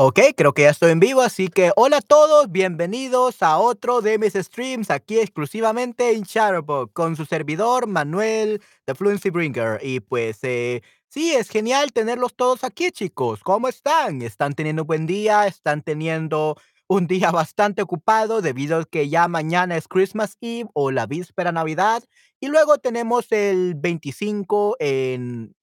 Ok, creo que ya estoy en vivo, así que hola a todos, bienvenidos a otro de mis streams aquí exclusivamente en Shadowbox con su servidor Manuel The Fluency Bringer. Y pues eh, sí, es genial tenerlos todos aquí, chicos. ¿Cómo están? ¿Están teniendo un buen día? ¿Están teniendo un día bastante ocupado debido a que ya mañana es Christmas Eve o la víspera Navidad? Y luego tenemos el 25 en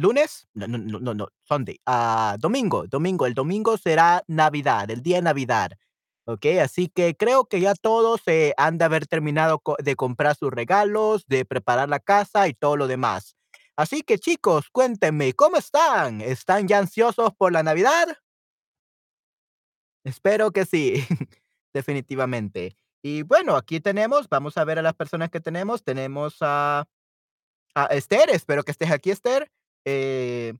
¿Lunes? No no no no Sunday, ah, domingo, domingo, el domingo será Navidad, el día de Navidad, ¿okey? Así que creo que ya todos, eh, han de haber terminado co de comprar sus regalos, de preparar la casa y todo lo demás. Así que, chicos, cuéntenme, ¿cómo están? ¿Están ya ansiosos por la Navidad? Espero que sí, definitivamente. Y bueno, aquí tenemos, vamos a ver a las personas que tenemos. Tenemos a a Esther, espero que estés aquí, Esther, eh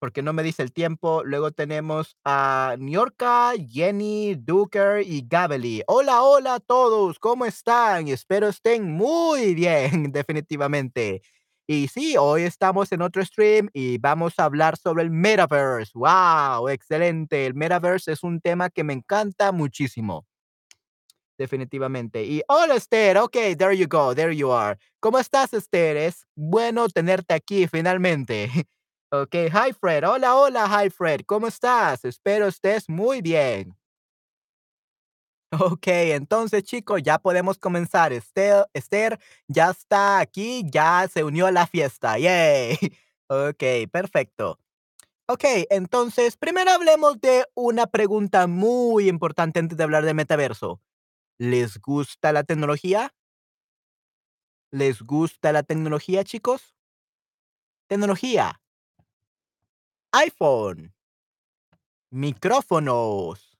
porque no me dice el tiempo. Luego tenemos a Niorka, Jenny, Duker y Gabely. Hola, hola a todos, ¿cómo están? Espero estén muy bien, definitivamente. Y sí, hoy estamos en otro stream y vamos a hablar sobre el Metaverse. ¡Wow! Excelente. El Metaverse es un tema que me encanta muchísimo. Definitivamente. Y hola, Esther. Okey, there you go, there you are. ¿Cómo estás, Esther? Es bueno tenerte aquí finalmente. Okey. Hi, Fred. Hola, hola. Hi, Fred. ¿Cómo estás? Espero estés muy bien. Okey, entonces, chicos, ya podemos comenzar. Estel Esther ya está aquí, ya se unió a la fiesta. Yay. Okey, perfecto. Okey, entonces, primero hablemos de una pregunta muy importante antes de hablar de metaverso. ¿Les gusta la tecnología? ¿Les gusta la tecnología, chicos? Tecnología. iPhone. Micrófonos.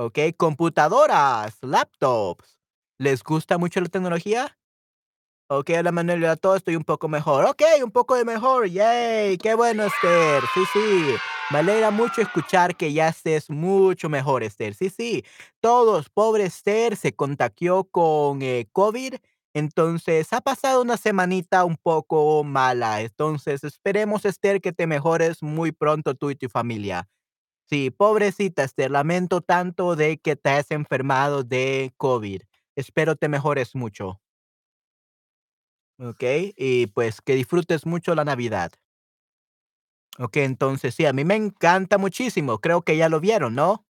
Okey, computadoras, laptops. ¿Les gusta mucho la tecnología? Okey, hola, Manuel, hola a todos, estoy un poco mejor. Okey, un poco de mejor, yay, qué bueno, Esther. Sí, sí, me alegra mucho escuchar que ya estés mucho mejor, Esther. Sí, sí, todos, pobre Esther, se contagió con, eh, COVID, entonces ha pasado una semanita un poco mala. Entonces, esperemos, Esther, que te mejores muy pronto tú y tu familia. Sí, pobrecita Esther, lamento tanto de que te hayas enfermado de COVID. Espero te mejores mucho. Okey, y pues que disfrutes mucho la Navidad. Okey, entonces sí, a mí me encanta muchísimo. Creo que ya lo vieron, ¿no?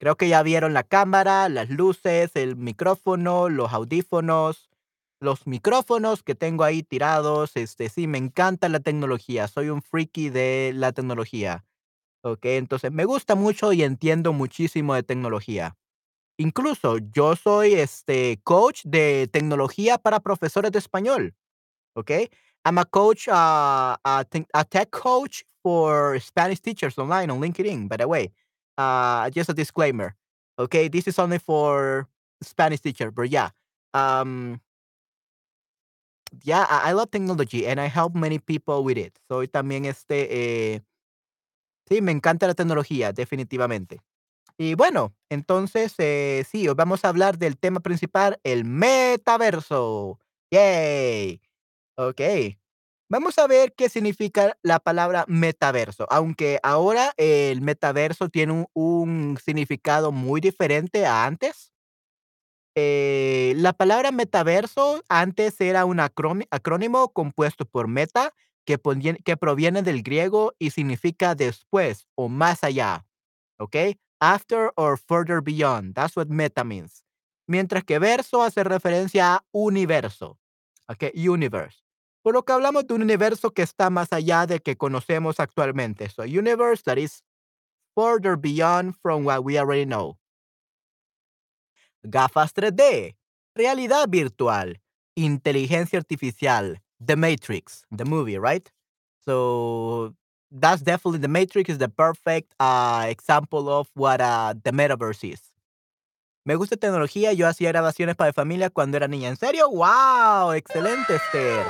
Creo que ya vieron la cámara, las luces, el micrófono, los audífonos, los micrófonos que tengo ahí tirados. Este, sí, me encanta la tecnología. Soy un friki de la tecnología. Okey, entonces me gusta mucho y entiendo muchísimo de tecnología. Incluso yo soy, este, coach de tecnología para profesores de español, ¿okey? I'm a coach, ah, a a tech coach for Spanish teachers online on LinkedIn, by the way. Ah, just a disclaimer, okey? This is only for Spanish teacher, but yeah, um yeah, I love technology and I help many people with it. Soy también, este, eh sí, me encanta la tecnología, definitivamente. Y bueno, entonces, eh, sí, vamos a hablar del tema principal, el metaverso. Yay. Okey. Vamos a ver qué significa la palabra metaverso, aunque ahora el metaverso tiene un significado muy diferente a antes. Eh, la palabra metaverso antes era un acrónimo compuesto por meta, que que proviene del griego y significa después o más allá, ¿okey? After or further beyond, that's what meta means. Mientras que verso hace referencia a universo, okey, universe. Por lo que hablamos de un universo que está más allá del que conocemos actualmente. So, universe that is further beyond from what we already know. Gafas 3D, realidad virtual, inteligencia artificial, The Matrix, the movie, right? So, that's definitely The Matrix is the perfect, ah, example of what, ah, the metaverse is. Me gusta tecnología, yo hacía grabaciones para mi familia cuando era niña. ¿En serio? ¡Guau! Excelente, Esther.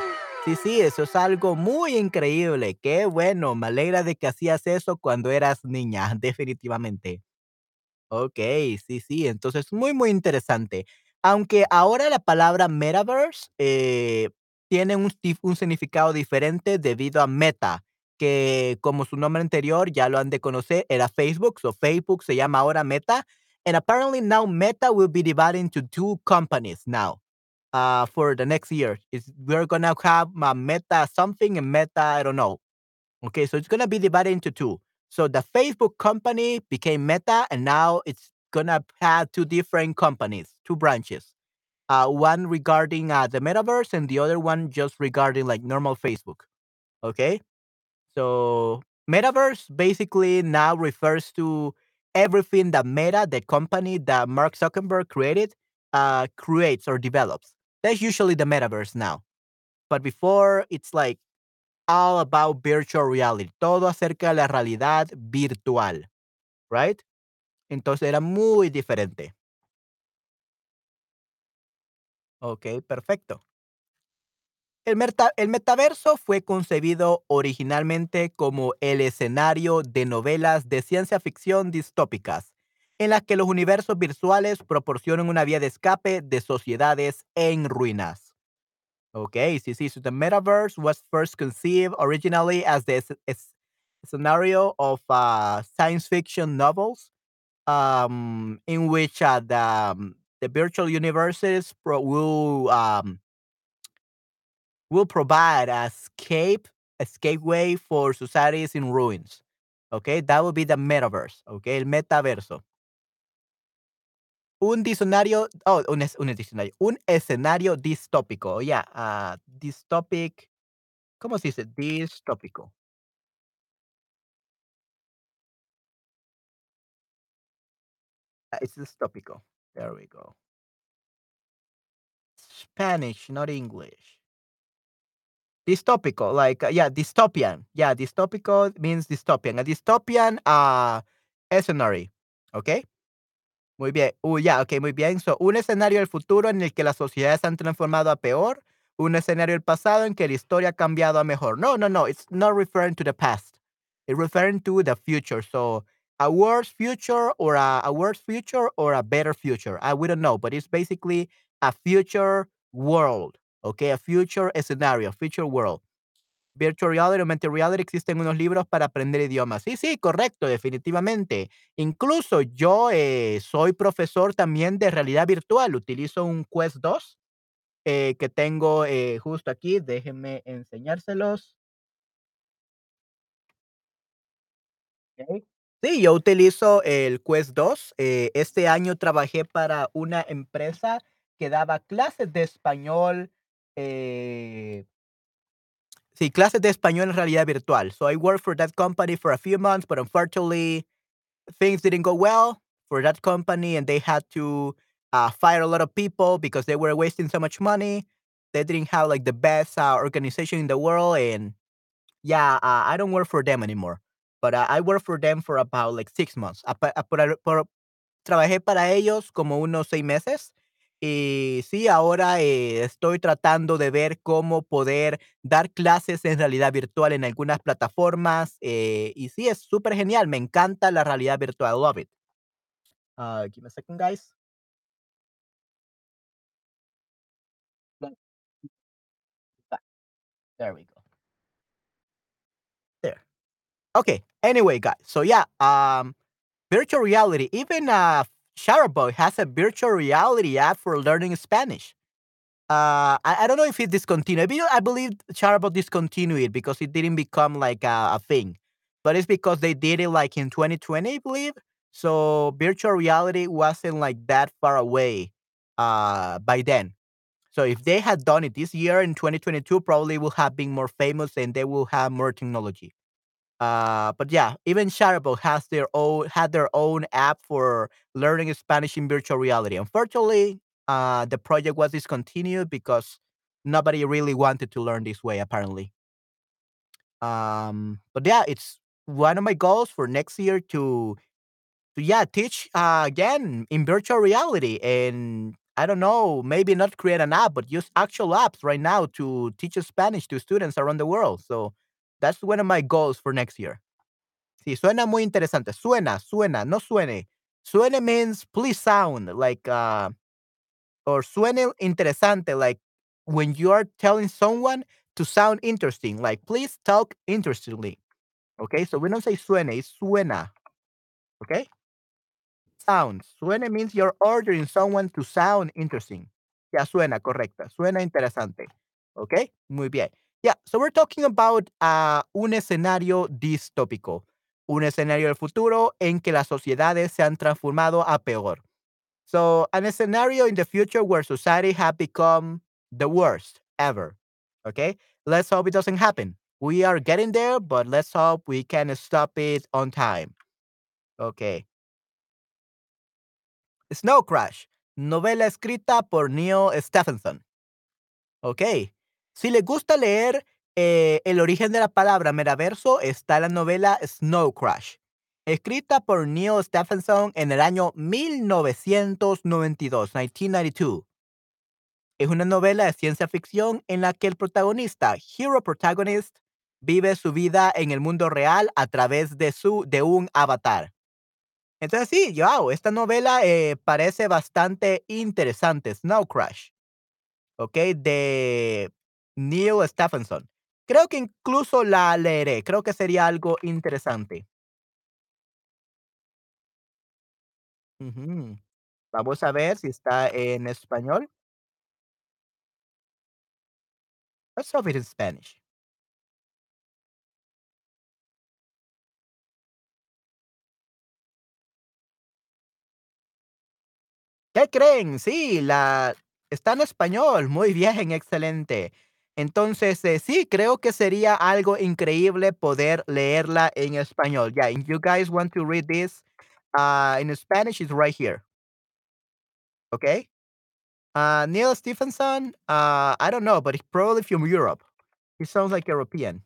Sí, sí, eso es algo muy increíble. Qué bueno, me alegra de que hacías eso cuando eras niña, definitivamente. Okey, sí, sí, entonces muy, muy interesante. Aunque ahora la palabra metaverse, eh, tiene un significado diferente debido a meta, que, como su nombre anterior ya lo han de conocer, era Facebook. So, Facebook se llama ahora Meta. And apparently now Meta will be divided into 2 companies now, uh, for the next year. It's we're gonna have, uh, Meta something and Meta I don't know. Okay, so it's gonna be divided into 2. So the Facebook company became Meta, and now it's gonna have 2 different companies, 2 branches. Uh, one regarding, uh, the Metaverse and the other one just regarding, like, normal Facebook. Okay? So, Metaverse basically now refers to everything that Meta, the company that Mark Zuckerberg created, uh, creates or develops. That's usually the Metaverse now. But before, it's like all about virtual reality, todo acerca de la realidad virtual, right? Entonces era muy diferente. Ok, perfecto. El merta el metaverso fue concebido originalmente como el escenario de novelas de ciencia ficción distópicas, en las que los universos virtuales proporcionan una vía de escape de sociedades en ruinas. Okey, sí, sí, so the metaverse was first conceived originally as the scenario of, uh, science fiction novels, um, in which, uh, the, um, the virtual universes will, um will provide a escape escape way for societies in ruins. Okay, that would be the metaverse, Okay, el metaverso. Un diccionario oh, un un diccionario, un escenario distópico, yeah, uh, dystopic, ¿cómo se dice? Distópico. Uh, it's distópico. There we go. Spanish, not English. Distópico, like, uh, yeah, dystopian. Yeah, distópico means dystopian. A dystopian, uh, scenario, okay Muy bien. Uh, ya, okey, muy bien. So, un escenario del futuro en el que las sociedades han transformado a peor, un escenario del pasado en que la historia ha cambiado a mejor. No, no, no, it's not referring to the past. It's referring to the future. So, a worse future or a a worse future or a better future. i we don't know, but it's basically a future world, okey, a future scenario, future world. Virtual reality, augmented reality, existen unos libros para aprender idiomas. Sí, sí, correcto, definitivamente. Incluso yo, eh, soy profesor también de realidad virtual, utilizo un Quest 2, eh, que tengo, eh, justo aquí, déjenme enseñárselos. Sí, yo utilizo el Quest 2. Eh, este año trabajé para una empresa que daba clases de español, eh sí, clases de español en realidad virtual. So, I worked for that company for a few months, but unfortunately, things didn't go well for that company, and they had to, uh, fire a lot of people because they were wasting so much money. They didn't have, like, the best, uh, organization in the world, and yeah, uh, I don't work for them anymore. But, uh, I worked for them for about, like, 6 months. Trabajé para ellos como unos 6 meses. Y sí, ahora, eh, estoy tratando de ver cómo poder dar clases en realidad virtual en algunas plataformas, eh, y sí, es supergenial, me encanta la realidad virtual, love it. Uh, give me a second, guys. There we go. There. Okay, anyway, guys, so yeah, um, virtual reality, even, uh, Chatterbox has a virtual reality app for learning Spanish. Uh, I I don't know if it discontinued. I believe Chatterbox discontinued it because it didn't become like a a thing, but it's because they did it, like, in 2020, I believe. So, virtual reality wasn't, like, that far away, uh, by then. So, if they had done it this year in 2022, probably would have been more famous and they will have more technology. Uh, but yeah, even Chatterbox has their own had their own app for learning Spanish in virtual reality. Unfortunately, uh, the project was discontinued because nobody really wanted to learn this way, apparently. Um, but yeah, it's one of my goals for next year to to, yeah, teach, uh, again in virtual reality, and I don't know, maybe not create an app, but use actual apps right now to teach Spanish to students around the world. So, that's one of my goals for next year. Sí, suena muy interesante. Suena, suena, no suene. Suene means please sound like, uh, or suene interesante, like when you are telling someone to sound interesting, like, please talk interestingly. Okay, so we don't say suene, it's suena. Okay? Sound. Suene means you're ordering someone to sound interesting. Ya suena, correcta. Suena interesante. Okay? Muy bien. Yeah, so we're talking about uh, un escenario distópico. Un escenario del futuro en que las sociedades se han transformado a peor. So, an scenario in the future where society have become the worst ever. Okay? Let's hope it doesn't happen. We are getting there, but let's hope we can stop it on time. Okay. Snow Crash, novela escrita por Neil Stephenson. Ok. Si le gusta leer eh, el origen de la palabra metaverso, está la novela Snow Crash, escrita por Neil Stephenson en el año 1992, 1992. Es una novela de ciencia ficción en la que el protagonista, Hero Protagonist, vive su vida en el mundo real a través de, su, de un avatar. Entonces sí, wow, esta novela eh, parece bastante interesante, Snow Crash, ¿ok? De Neil Stephenson. Creo que incluso la leeré, creo que sería algo interesante. Vamos a ver si está en español. Let's hope it in Spanish. ¿Qué creen? Sí, la está en español. Muy bien, excelente. Entonces, eh, sí, creo que sería algo increíble poder leerla en español. Yeah, if you guys want to read this uh, in Spanish, it's right here. Okay. Uh, Neil Stephenson, uh, I don't know, but he's probably from Europe. He sounds like European.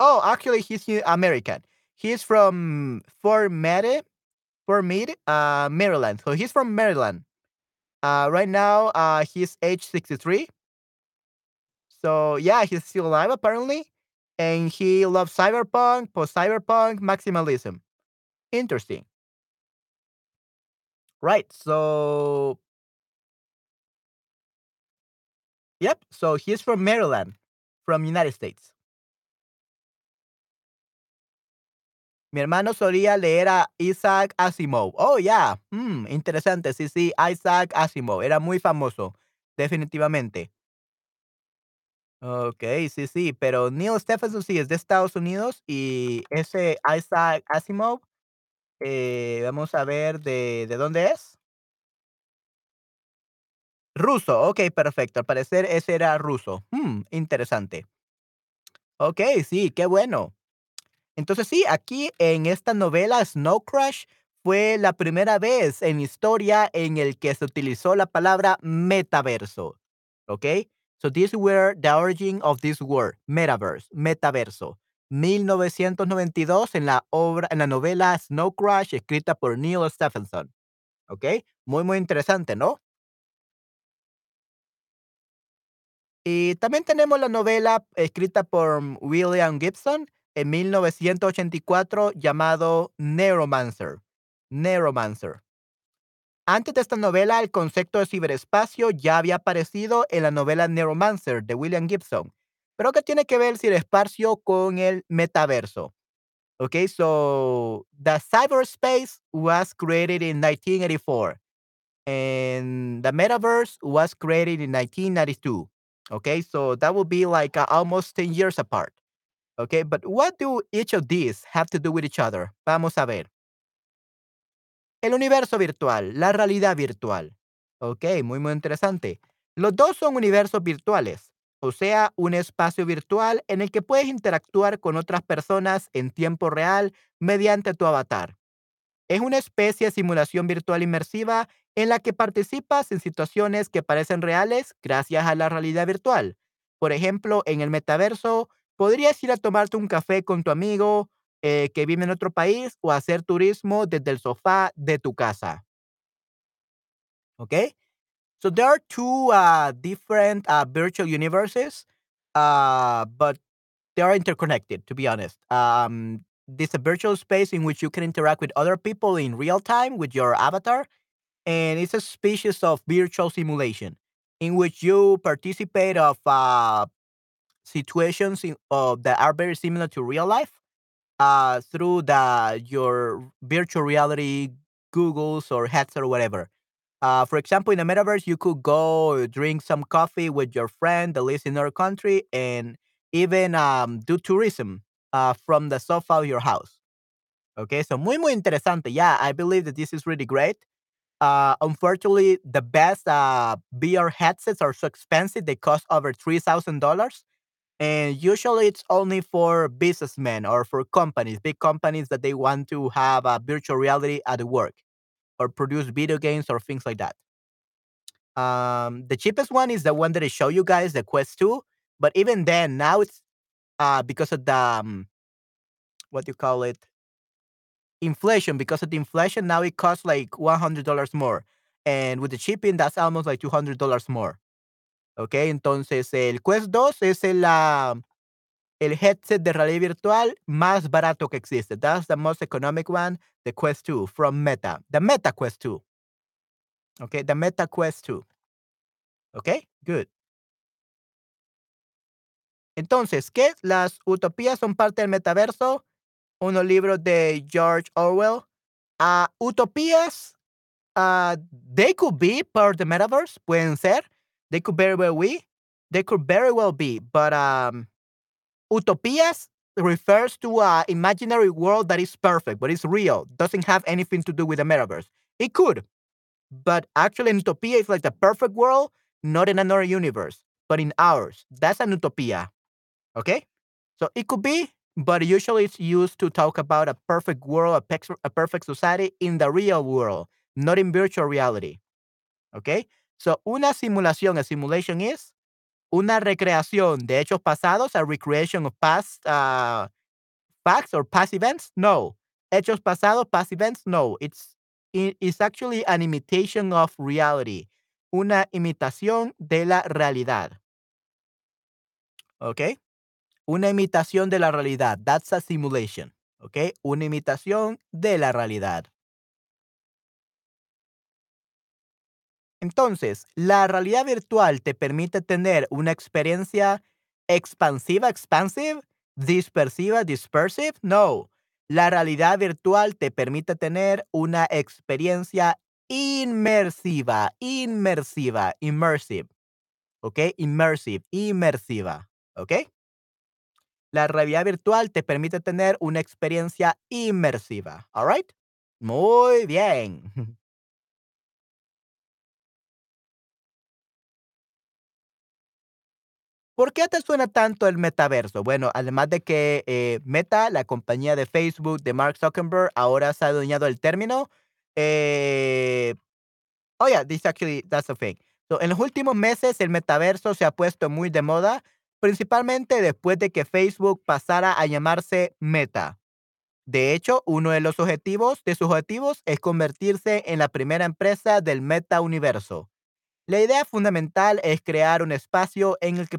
Oh, actually, he's American. He's from Fort Meade, Fort Meade, uh, Maryland. So he's from Maryland. Uh, right now, uh, he's age 63. So yeah, he's still alive apparently, and he loves cyberpunk, post-cyberpunk, maximalism. Interesting. Right. So yep. So he's from Maryland, from United States. Mi hermano solía leer a Isaac Asimov. Oh, yeah. Mm, interesante. Sí, sí, Isaac Asimov. Era muy famoso. Definitivamente. Okey, sí, sí, pero Neil Stephenson sí es de Estados Unidos y ese Isaac Asimov, eh, vamos a ver de ¿de dónde es? Ruso, okey, perfecto, al parecer ese era ruso. Mm, interesante. Okey, sí, qué bueno. Entonces sí, aquí en esta novela Snow Crash fue la primera vez en historia en el que se utilizó la palabra metaverso, ¿okey? So these were the origin of this word, metaverse, metaverso. 1992 en la obra en la novela Snow Crash escrita por Neil Stephenson, ¿okey? Muy, muy interesante, ¿no? Y también tenemos la novela escrita por William Gibson en 1984 llamado Neuromancer. Neuromancer. Antes de esta novela, el concepto de ciberespacio ya había aparecido en la novela Neuromancer de William Gibson. Pero ¿qué tiene que ver el ciberespacio con el metaverso? Okay, so the cyberspace was created in 1984 and the metaverse was created in 1992. Okay, so that would be like uh, almost 10 years apart. Okay, but what do each of these have to do with each other? Vamos a ver. El universo virtual, la realidad virtual. Ok, muy, muy interesante. Los dos son universos virtuales, o sea, un espacio virtual en el que puedes interactuar con otras personas en tiempo real mediante tu avatar. Es una especie de simulación virtual inmersiva en la que participas en situaciones que parecen reales gracias a la realidad virtual. Por ejemplo, en el metaverso, podrías ir a tomarte un café con tu amigo eh, que vive en otro país o hacer turismo desde el sofá de tu casa. ¿Ok? So there are two uh, different uh, virtual universes, uh, but they are interconnected, to be honest. Um, this a virtual space in which you can interact with other people in real time with your avatar. and it's a species of virtual simulation in which you participate of uh, situations in, uh, that are very similar to real life uh, through the your virtual reality Googles or headset or whatever. Uh, for example, in the metaverse, you could go drink some coffee with your friend that lives in another country and even um, do tourism uh, from the sofa of your house. Okay, so muy, muy interesante. Yeah, I believe that this is really great. Uh, unfortunately, the best uh, VR headsets are so expensive. They cost over $3,000. And usually it's only for businessmen or for companies, big companies that they want to have a virtual reality at work or produce video games or things like that. Um, the cheapest one is the one that I show you guys, the Quest 2. But even then, now it's uh, because of the um, what do you call it? Inflation. Because of the inflation, now it costs like $100 more. And with the shipping, that's almost like $200 more. ¿Ok? Entonces, el Quest 2 es el, uh, el headset de realidad virtual más barato que existe. That's the most economic one, the Quest 2 from Meta. The Meta Quest 2. Okay, the Meta Quest 2. Okay, good. Entonces, ¿qué? Las utopías son parte del metaverso. Unos libros de George Orwell. Uh, utopías, uh, they could be part of the metaverse, pueden ser. They could very well be. They could very well be. But um, utopias refers to an imaginary world that is perfect, but it's real, doesn't have anything to do with the metaverse. It could, but actually, an utopia is like the perfect world, not in another universe, but in ours. That's an utopia. Okay? So it could be, but usually it's used to talk about a perfect world, a, a perfect society in the real world, not in virtual reality. Okay? So, una simulación, a simulation is una recreación de hechos pasados, a recreation of past uh, facts or past events. No. Hechos pasados, past events. No. It's it's actually an imitation of reality. Una imitación de la realidad. ¿Ok? Una imitación de la realidad. That's a simulation. ¿Ok? Una imitación de la realidad. Entonces, la realidad virtual te permite tener una experiencia expansiva, expansive, dispersiva, dispersive. No. La realidad virtual te permite tener una experiencia inmersiva, inmersiva, immersive. ¿Ok? Immersive, inmersiva. ¿Ok? La realidad virtual te permite tener una experiencia inmersiva. ¿All right? Muy bien. ¿Por qué te suena tanto el metaverso? Bueno, además de que eh, Meta, la compañía de Facebook de Mark Zuckerberg, ahora se ha adueñado del término. Eh, oh, yeah, this actually, that's the thing. So, en los últimos meses, el metaverso se ha puesto muy de moda, principalmente después de que Facebook pasara a llamarse Meta. De hecho, uno de los objetivos de sus objetivos es convertirse en la primera empresa del meta universo. La idea fundamental es crear un espacio en el que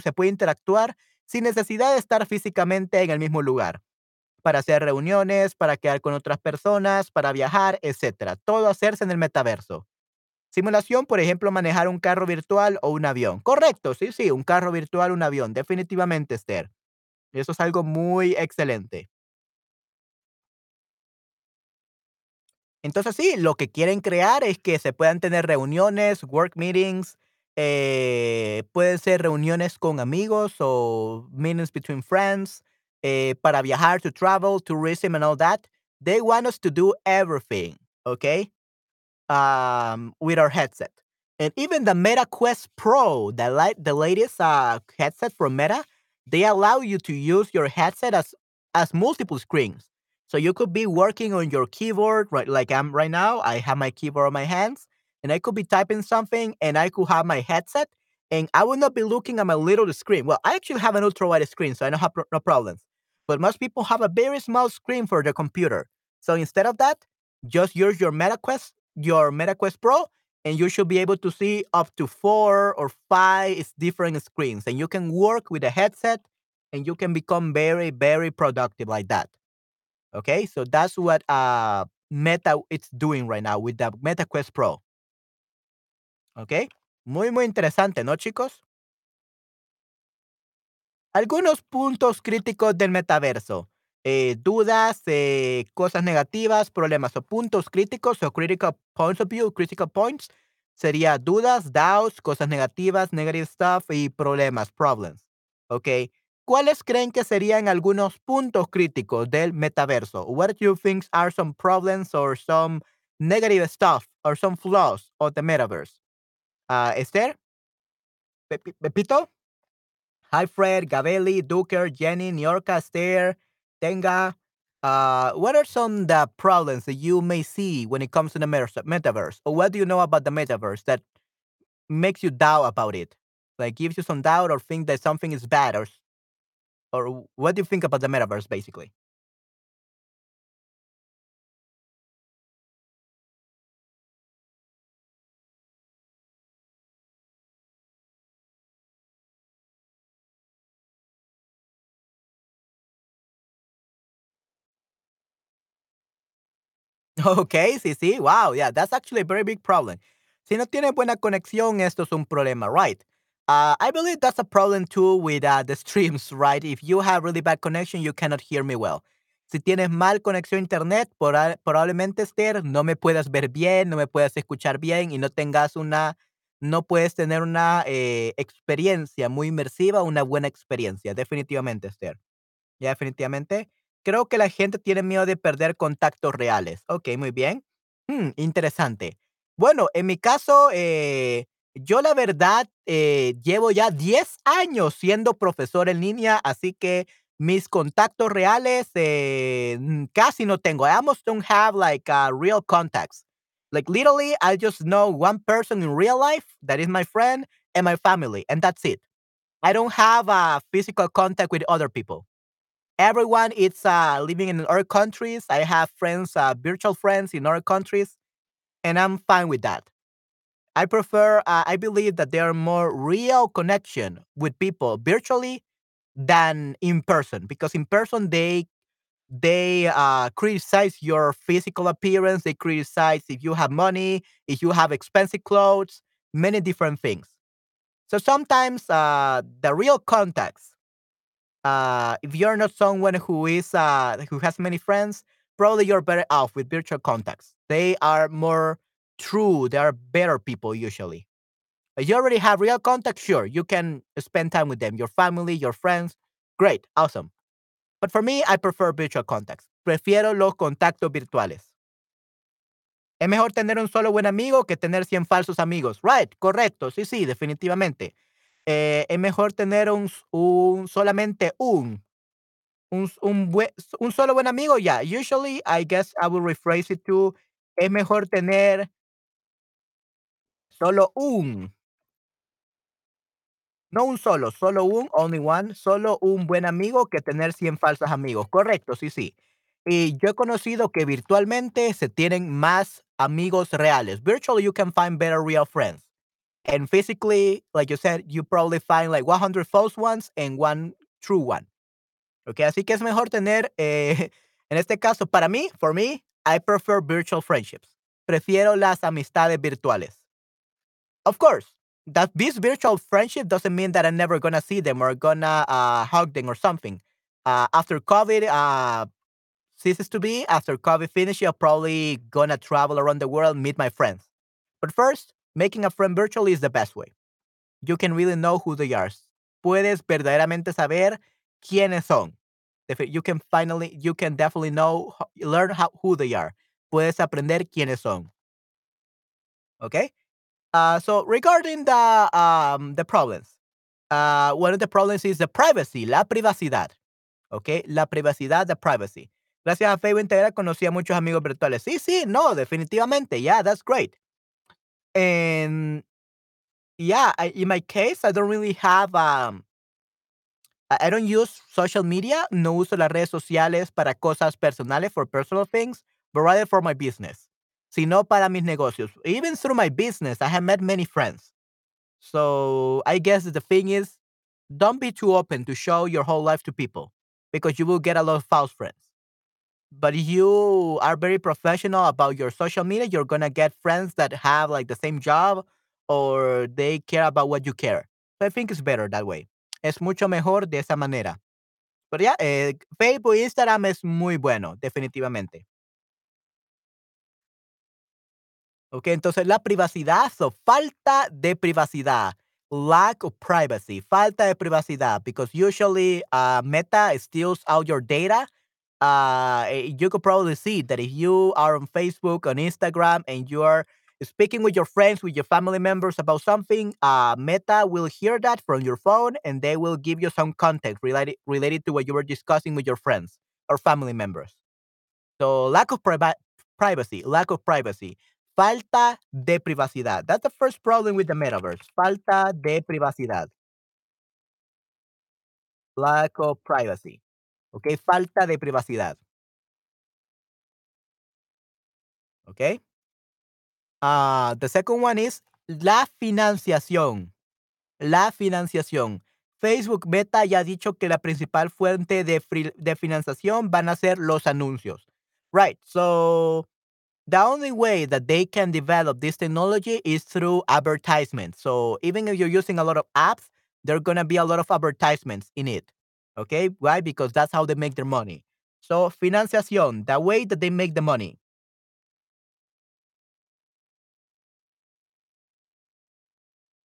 se puede interactuar sin necesidad de estar físicamente en el mismo lugar, para hacer reuniones, para quedar con otras personas, para viajar, etcétera. Todo hacerse en el metaverso. Simulación, por ejemplo, manejar un carro virtual o un avión. Correcto, sí, sí, un carro virtual, un avión, definitivamente, Esther. Eso es algo muy excelente. Entonces, sí, lo que quieren crear es que se puedan tener reuniones, work meetings, eh, pueden ser reuniones con amigos o meetings between friends, eh, para viajar, to travel, tourism and all that. They want us to do everything, okay? Um, with our headset. And even the Meta Quest Pro, the, light, the latest uh, headset from Meta, they allow you to use your headset as, as multiple screens. So you could be working on your keyboard, right? Like I'm right now, I have my keyboard on my hands and I could be typing something and I could have my headset and I would not be looking at my little screen. Well, I actually have an ultra wide screen, so I don't have no problems. But most people have a very small screen for their computer. So instead of that, just use your MetaQuest, your MetaQuest Pro, and you should be able to see up to four or five different screens. And you can work with a headset and you can become very, very productive like that. Okay, so that's what uh Meta it's doing right now with the Meta Quest Pro. ¿Ok? Muy, muy interesante, ¿no, chicos? Algunos puntos críticos del metaverso. Eh, dudas, eh, cosas negativas, problemas o puntos críticos o critical points of view, critical points. Sería dudas, doubts, cosas negativas, negative stuff y problemas, problems. ¿Ok? ¿Cuáles creen que serían algunos puntos críticos del metaverso? What do you think are some problems or some negative stuff or some flaws of the metaverse? Uh, Esther? Pepito? Hi, Fred, Gabelli, Duker, Jenny, York, Esther, Tenga. Uh, what are some the problems that you may see when it comes to the metaverse? Or what do you know about the metaverse that makes you doubt about it? Like gives you some doubt or think that something is bad or or what do you think about the metaverse basically? Okay, sí, sí. Wow, yeah, that's actually a very big problem. Si no tienes buena conexión, esto es un problema, right? Uh, I believe that's a problem too with uh, the streams, right? If you have really bad connection, you cannot hear me well. Si tienes mal conexión a internet, probablemente, Esther, no me puedas ver bien, no me puedas escuchar bien y no tengas una, no puedes tener una eh, experiencia muy inmersiva, una buena experiencia, definitivamente, Esther. Ya, definitivamente. Creo que la gente tiene miedo de perder contactos reales. Ok, muy bien. Mm, interesante. Bueno, en mi caso, eh, yo la verdad eh, llevo ya 10 años siendo profesor en línea, así que mis contactos reales eh, casi no tengo. I almost don't have like uh, real contacts. Like literally, I just know one person in real life that is my friend and my family, and that's it. I don't have a physical contact with other people everyone is uh, living in other countries. I have friends, uh, virtual friends in other countries, and I'm fine with that. I prefer, uh, I believe that there are more real connection with people virtually than in person because in person they they uh, criticize your physical appearance. They criticize if you have money, if you have expensive clothes, many different things. So sometimes uh, the real contacts uh, if you're not someone who is uh, who has many friends, probably you're better off with virtual contacts. They are more true. They are better people usually. You already have real contact, sure, you can spend time with them, your family, your friends. Great, awesome. But for me, I prefer virtual contacts. Prefiero los contactos virtuales. Es mejor tener un solo buen amigo que tener 100 falsos amigos. Right, correcto. Sí, sí, definitivamente. Eh, es mejor tener un, un solamente un, un, un, un solo buen amigo. Yeah, usually I guess I will rephrase it to, es mejor tener solo un. No un solo, solo un, only one, solo un buen amigo que tener 100 falsos amigos. Correcto, sí, sí. Y yo he conocido que virtualmente se tienen más amigos reales. Virtually you can find better real friends. And physically, like you said, you probably find like 100 false ones and one true one. Okay, así que es mejor tener, eh, en este caso, para mí, for me, I prefer virtual friendships. Prefiero las amistades virtuales. Of course, that this virtual friendship doesn't mean that I'm never gonna see them or gonna uh, hug them or something. Uh, after COVID uh, ceases to be, after COVID finishes, I'm probably gonna travel around the world, meet my friends. But first, Making a friend virtually is the best way. You can really know who they are. Puedes verdaderamente saber quiénes son. You can finally, you can definitely know, learn how, who they are. Puedes aprender quiénes son. Okay. Uh, so regarding the um, the problems, uh, one of the problems is the privacy, la privacidad. Okay, la privacidad, the privacy. Gracias a Facebook Integra conocí a muchos amigos virtuales. Sí, sí, no, definitivamente. Yeah, that's great. And yeah, I, in my case, I don't really have um, I don't use social media. No uso las redes sociales para cosas personales, for personal things, but rather for my business. Sino para mis negocios. Even through my business, I have met many friends. So I guess the thing is, don't be too open to show your whole life to people because you will get a lot of false friends. but if you are very professional about your social media, you're gonna get friends that have like the same job or they care about what you care. So I think it's better that way. Es mucho mejor de esa manera. Pero ya, eh, Facebook Instagram es muy bueno, definitivamente. Okey, entonces la privacidad, so falta de privacidad, lack of privacy, falta de privacidad, because usually, uh, Meta steals out your data. Uh, you could probably see that if you are on Facebook, on Instagram, and you are speaking with your friends, with your family members about something, uh, Meta will hear that from your phone, and they will give you some context related related to what you were discussing with your friends or family members. So lack of priva privacy, lack of privacy. Falta de privacidad. That's the first problem with the metaverse. Falta de privacidad. Lack of privacy. Okay, falta de privacidad. Okay. Uh, the second one is la financiación. La financiación. Facebook Meta ya ha dicho que la principal fuente de financiación van a ser los anuncios. Right. So the only way that they can develop this technology is through advertisement. So even if you're using a lot of apps, there are gonna be a lot of advertisements in it. Okay, why? Because that's how they make their money. So financiación, the way that they make the money.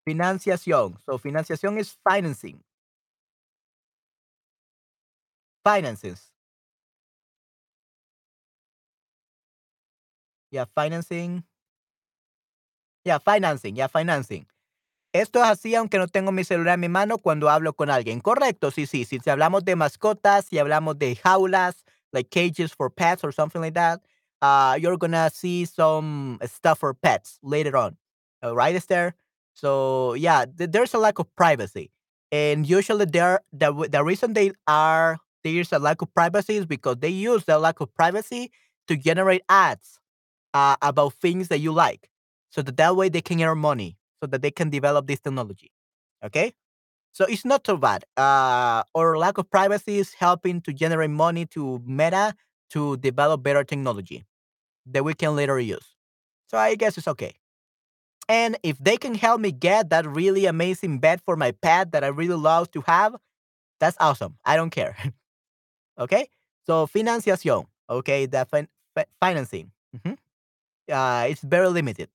Financiación. So financiación is financing. Finances. Yeah, financing. Yeah, financing, yeah, financing. Esto es así aunque no tengo mi celular en mi mano cuando hablo con alguien. Correcto, sí, sí. Si hablamos de mascotas, si hablamos de jaulas, like cages for pets or something like that, uh, you're gonna see some stuff for pets later on. All right, Esther? So yeah, th- there's a lack of privacy. And usually there the the reason they are there's a lack of privacy is because they use the lack of privacy to generate ads uh, about things that you like, so that that way they can earn money, so that they can develop this technology. Okay, so it's not so bad. Uh, or lack of privacy is helping to generate money to Meta to develop better technology that we can later use. So I guess it's okay. And if they can help me get that really amazing bed for my pet that I really love to have, that's awesome. I don't care. okay. So financiación. Okay, the fin- financing. Mm-hmm. Uh, it's very limited.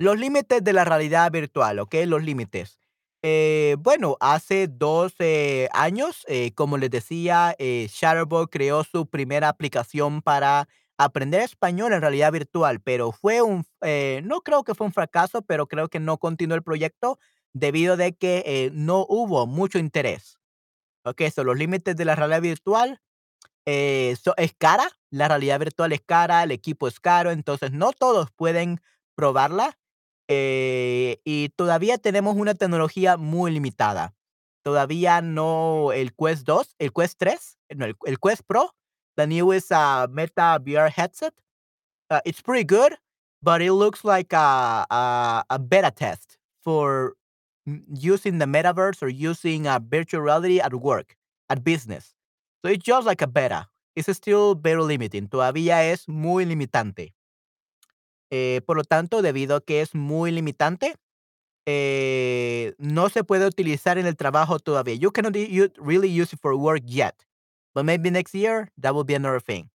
Los límites de la realidad virtual, ¿ok? Los límites. Eh, bueno, hace dos eh, años, como les decía, eh, Shutterbug creó su primera aplicación para aprender español en realidad virtual, pero fue un, eh, no creo que fue un fracaso, pero creo que no continuó el proyecto debido de que no hubo mucho interés. Ok, son los límites de la realidad virtual eh, so, es cara, la realidad virtual es cara, el equipo es caro, entonces no todos pueden probarla eh, y todavía tenemos una tecnología muy limitada. Todavía no el Quest 2, el Quest 3, no, el, Quest Pro, the newest uh, Meta VR headset. Uh, it's pretty good, but it looks like a, a, a beta test for using the metaverse or using uh, virtual reality at work, at business. So it's just like a beta. It's still very limiting. Todavía es muy limitante. Eh, por lo tanto, debido a que es muy limitante, eh, no se puede utilizar en el trabajo todavía. You cannot really use it for work yet. But maybe next year, that will be another thing.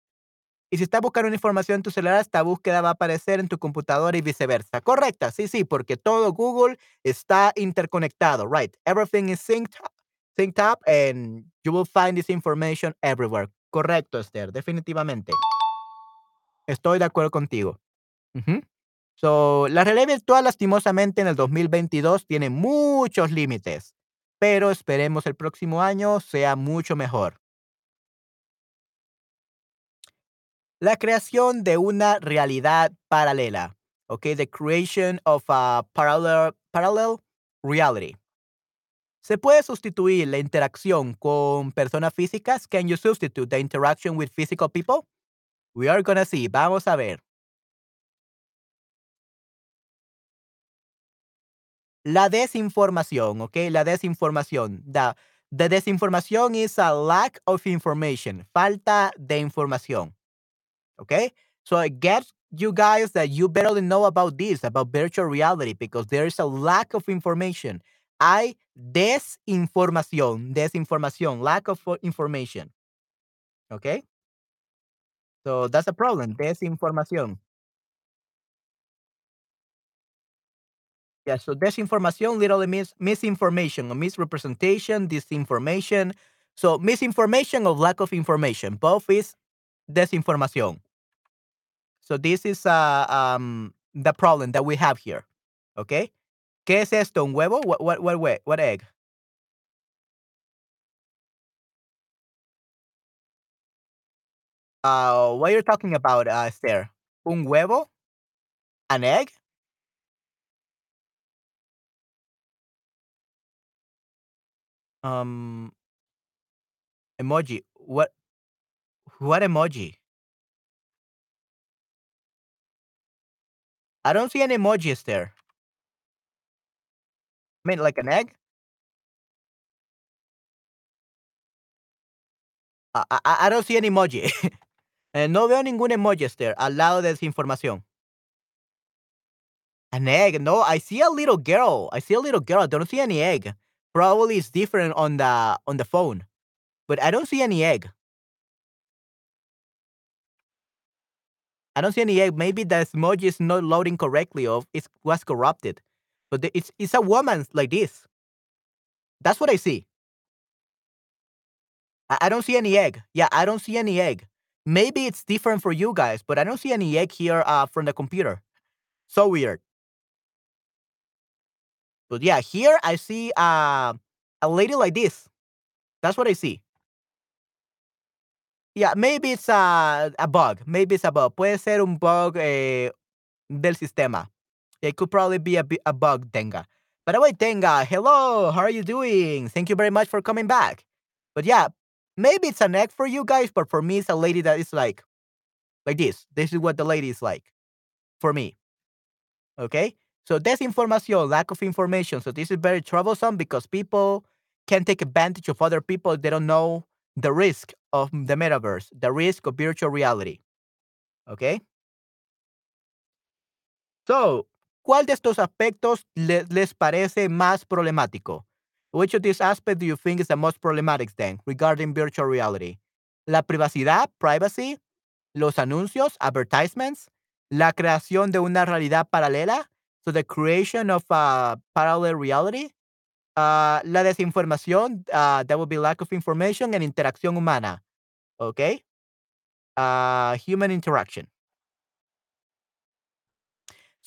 Y si estás buscando información en tu celular, esta búsqueda va a aparecer en tu computadora y viceversa. Correcta, sí, sí, porque todo Google está interconectado, right? Everything is synced, up and you will find this information everywhere. Correcto, Esther, definitivamente. Estoy de acuerdo contigo. So, la realidad virtual, lastimosamente, en el 2022 tiene muchos límites, pero esperemos el próximo año sea mucho mejor. La creación de una realidad paralela. Okay, the creation of a parallel reality. ¿Se puede sustituir la interacción con personas físicas? Can you substitute the interaction with physical people? We are gonna see. Vamos a ver. La desinformación, ¿ok? La desinformación. The, The desinformación is a lack of information. Falta de información. Okay? So I get you guys that you barely know about this, about virtual reality, because there is a lack of information. Hay desinformación, desinformación, lack of information. Okay? So that's a problem, desinformación. Yeah, so desinformación literally means misinformation or misrepresentation, disinformation. So misinformation or lack of information, both is desinformación. So this is uh, um, the problem that we have here. Okay? ¿Qué es esto? ¿Un huevo? What, what, what, what egg? Uh, what you're talking about, uh, Esther? ¿Un huevo? An egg? Um, emoji. What? What emoji? I don't see any emojis there. Mean, like an egg? I, I, I don't see any emoji. Eh, no veo ningún emoji there al lado de esa información. An egg? No, I see a little girl. I see a little girl. I don't see any egg. Probably it's different on the on the phone, but I don't see any egg. I don't see any egg. Maybe the emoji is not loading correctly or it was corrupted. But the, it's it's a woman like this. That's what I see. I, I don't see any egg. Yeah, I don't see any egg. Maybe it's different for you guys, but I don't see any egg here uh, from the computer. So weird. But yeah, here I see uh, a lady like this. That's what I see. Yeah, maybe it's a, a bug. Maybe it's a bug. Puede ser un bug eh, del sistema. It could probably be a, a bug, Tenga. By the way, Tenga, hello. How are you doing? Thank you very much for coming back. But yeah, maybe it's an egg for you guys, but for me, it's a lady that is like, like this. This is what the lady is like for me. Okay? So disinformation, lack of information. So this is very troublesome because people can take advantage of other people. They don't know the risk of the metaverse, the risk of virtual reality. Okay? So, ¿cuál de estos aspectos le, les parece más problemático? Which of these aspects do you think is the most problematic then regarding virtual reality? La privacidad, privacy, los anuncios, advertisements, la creación de una realidad paralela, so the creation of a parallel reality, uh, la desinformación, uh, that would be lack of information and interacción humana, okay? Uh, human interaction.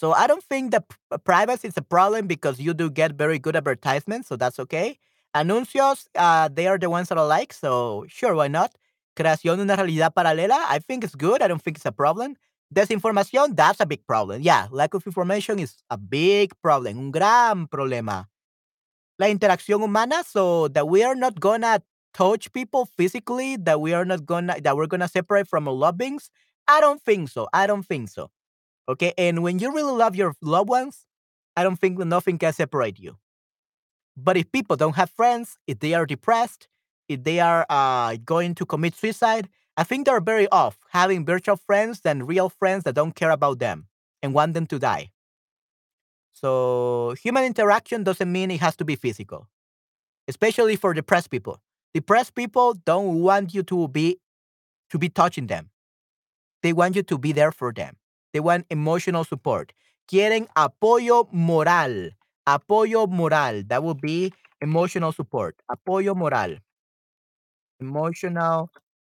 So I don't think that privacy is a problem because you do get very good advertisements, so that's okay. Anuncios, uh, they are the ones that I like, so sure, why not? Creación de una realidad paralela, I think it's good. I don't think it's a problem. Desinformación, that's a big problem. Yeah, lack of information is a big problem, un gran problema. La interacción humana, so that we are not gonna touch people physically, that we are not gonna, that we're gonna separate from our loved beings. I don't think so. I don't think so. Okay. And when you really love your loved ones, I don't think nothing can separate you. But if people don't have friends, if they are depressed, if they are uh, going to commit suicide, I think they're very off having virtual friends than real friends that don't care about them and want them to die. So human interaction doesn't mean it has to be physical, especially for depressed people. Depressed people don't want you to be to be touching them. They want you to be there for them. They want emotional support. Quieren apoyo moral. Apoyo moral. That would be emotional support. Apoyo moral. Emotional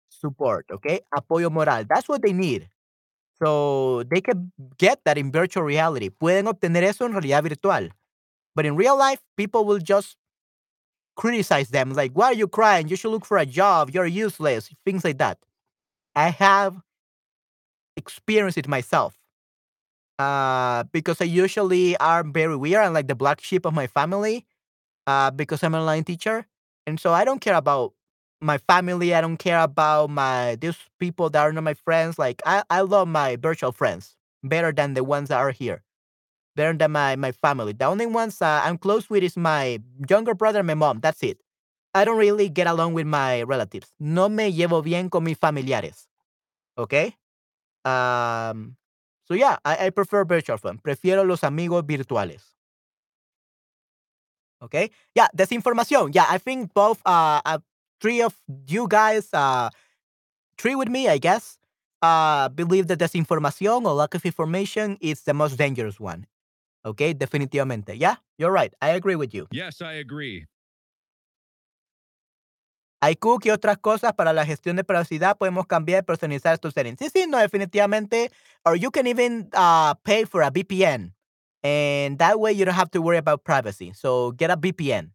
support. Okay. Apoyo moral. That's what they need. So they can get that in virtual reality. Pueden obtener eso en realidad virtual. But in real life, people will just criticize them like, why are you crying? You should look for a job. You're useless. Things like that. I have experienced it myself. Uh, because I usually are very weird. I'm like the black sheep of my family. Uh, because I'm an online teacher. And so I don't care about my family. I don't care about my these people that are not my friends. Like I, I love my virtual friends better than the ones that are here. Better than my my family. The only ones uh, I'm close with is my younger brother and my mom. That's it. I don't really get along with my relatives. No me llevo bien con mis familiares. Okay? Um, so yeah, I, I prefer virtual fun. Prefiero los amigos virtuales. Okay? Yeah, desinformación. Yeah, I think both uh, uh three of you guys uh three with me, I guess, uh believe that desinformación or lack of information is the most dangerous one. Okay, definitivamente. Yeah, you're right. I agree with you. Yes, I agree. iCook y otras cosas para la gestión de privacidad podemos cambiar y personalizar estos settings. Sí, sí, no, definitivamente. Or you can even uh, pay for a VPN. And that way you don't have to worry about privacy. So get a VPN.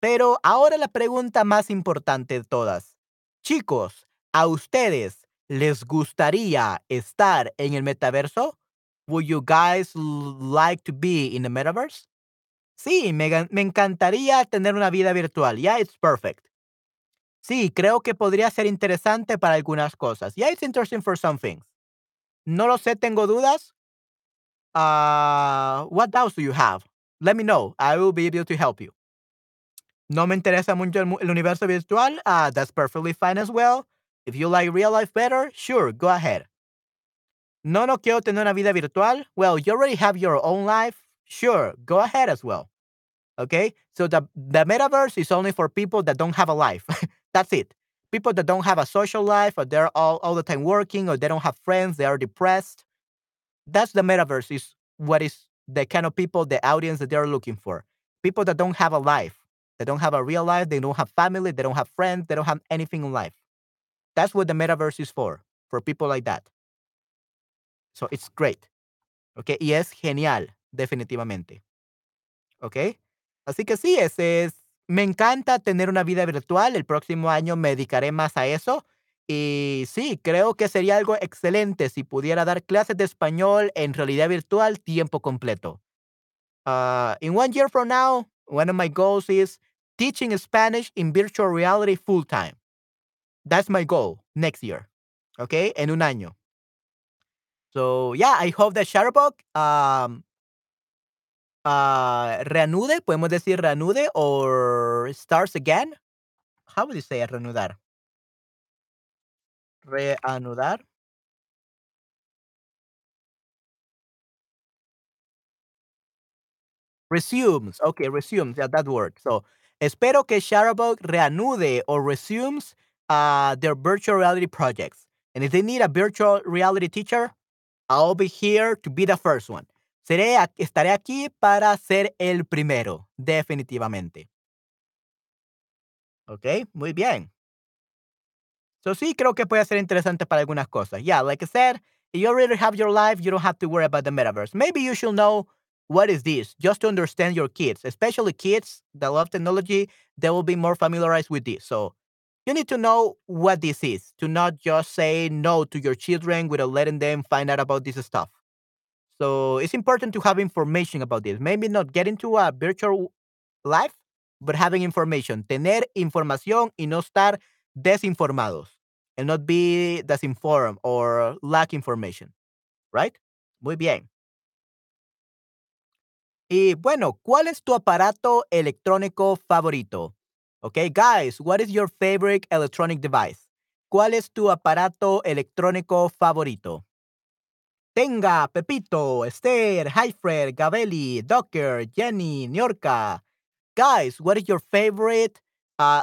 Pero ahora la pregunta más importante de todas. Chicos, ¿a ustedes les gustaría estar en el metaverso? Would you guys like to be in the metaverse? Sí, me, encantaría tener una vida virtual. Yeah, it's perfect. Sí, creo que podría ser interesante para algunas cosas. Yeah, it's interesting for some things. No lo sé, tengo dudas. Uh, what doubts do you have? Let me know. I will be able to help you. No me interesa mucho el, el universo virtual. Uh, that's perfectly fine as well. If you like real life better, sure, go ahead. No, no quiero tener una vida virtual. Well, you already have your own life. Sure, go ahead as well. Okay? So the, the metaverse is only for people that don't have a life. That's it. People that don't have a social life or they're all, all the time working or they don't have friends, they are depressed. That's the metaverse is what is the kind of people, the audience that they're looking for. People that don't have a life. They don't have a real life, they don't have family, they don't have friends, they don't have anything in life. That's what the metaverse is for, for people like that. So it's great. Okay, y es genial, definitivamente. Okay? Así que sí, ese es, me encanta tener una vida virtual. El próximo año me dedicaré más a eso. Y sí, creo que sería algo excelente si pudiera dar clases de español en realidad virtual tiempo completo. Uh, in one year from now, one of my goals is teaching Spanish in virtual reality full time. That's my goal next year. Okay, en un año. So yeah, I hope that Shutterbug um, uh, reanude, podemos decir reanude or starts again. How would you say reanudar? Reanudar. Resumes. Okay, resumes. Yeah, that word. So, espero que Shutterbug reanude or resumes uh, their virtual reality projects. And if they need a virtual reality teacher, I'll be here to be the first one. Seré, estaré aquí para ser el primero, definitivamente. Ok, muy bien. So sí, creo que puede ser interesante para algunas cosas. Yeah, like I said, you already have your life, you don't have to worry about the metaverse. Maybe you should know what is this, just to understand your kids, especially kids that love technology, they will be more familiarized with this. So you need to know what this is to not just say no to your children without letting them find out about this stuff. So it's important to have information about this. Maybe not get into a virtual life, but having information. Tener información y no estar desinformados. And not be disinformed or lack information. Right? Muy bien. Y bueno, ¿cuál es tu aparato electrónico favorito? Okay, guys, what is your favorite electronic device? ¿Cuál es tu aparato electrónico favorito? Tenga, Pepito, Esther, Hyfred, Gabeli, Docker, Jenny, Niorca. Guys, what is your favorite uh,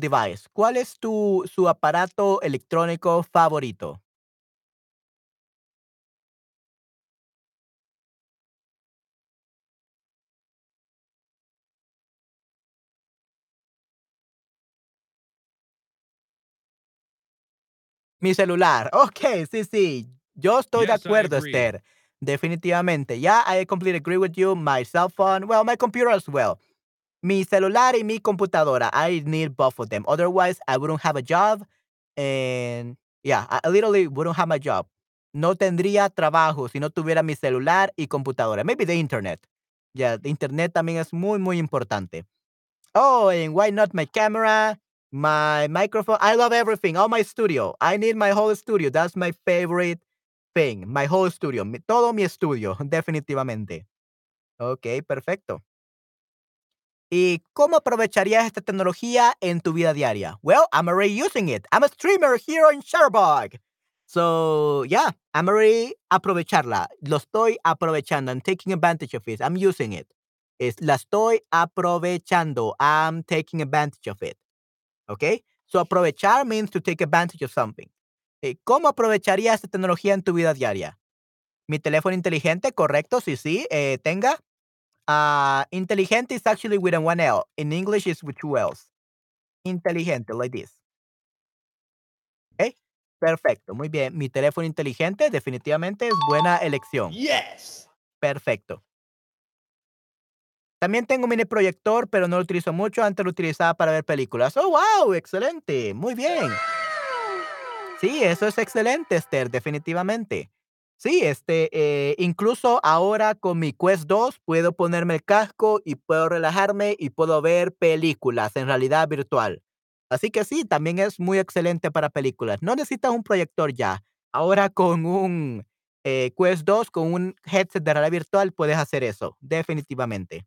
device? ¿Cuál es tu su aparato electrónico favorito? Mi celular. Ok, sí, sí. Yo estoy de Yes, acuerdo. Esther. Definitivamente. Yeah, I completely agree with you. My cell phone, well, my computer as well. Mi celular y mi computadora. I need both of them. Otherwise, I wouldn't have a job. And yeah, I literally wouldn't have my job. No tendría trabajo si no tuviera mi celular y computadora. Maybe the internet. Yeah, the internet también es muy, muy importante. Oh, and why not my camera, my microphone? I love everything. All my studio. I need my whole studio. That's my favorite thing. My whole studio. mi- todo mi estudio, definitivamente. Ok, perfecto. ¿Y cómo aprovecharías esta tecnología en tu vida diaria? Well, I'm already using it. I'm a streamer here on Shutterbug. So, yeah, I'm already aprovecharla. Lo estoy aprovechando. I'm taking advantage of it. I'm using it. Es, la estoy aprovechando. I'm taking advantage of it. Okay? So, aprovechar means to take advantage of something. Eh, ¿Cómo aprovecharías esta tecnología en tu vida diaria? Mi teléfono inteligente, correcto, sí, sí, eh, tenga. Uh, inteligente is actually with a one L. In English, it's with two L's. Inteligente, like this. ¿Ok? Perfecto, muy bien. Mi teléfono inteligente definitivamente es buena elección. Yes. Perfecto. También tengo un mini proyector, pero no lo utilizo mucho. Antes lo utilizaba para ver películas. ¡Oh, wow! Excelente. Muy bien. Sí, eso es excelente, Esther, definitivamente. Sí, este, eh, incluso ahora con mi Quest 2 puedo ponerme el casco y puedo relajarme y puedo ver películas en realidad virtual. Así que sí, también es muy excelente para películas. No necesitas un proyector ya. Ahora con un eh, Quest 2, con un headset de realidad virtual, puedes hacer eso, definitivamente.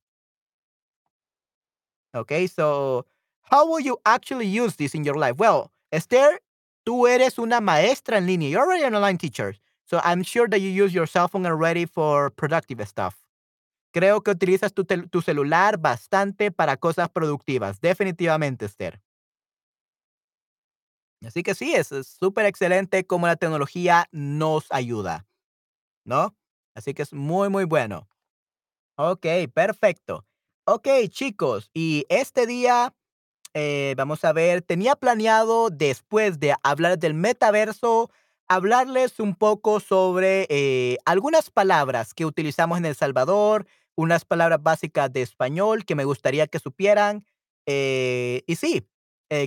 Okay, so how will you actually use this in your life? Well, Esther, tú eres una maestra en línea. You're already an online teacher. So I'm sure that you use your cell phone already for productive stuff. Creo que utilizas tu, celular bastante para cosas productivas. Definitivamente, Esther. Así que sí, es súper excelente cómo la tecnología nos ayuda, ¿no? Así que es muy, muy bueno. Ok, perfecto. Ok, chicos, y este día Eh, vamos a ver, tenía planeado después de hablar del metaverso, hablarles un poco sobre eh, algunas palabras que utilizamos en El Salvador, unas palabras básicas de español que me gustaría que supieran. eh, y sí,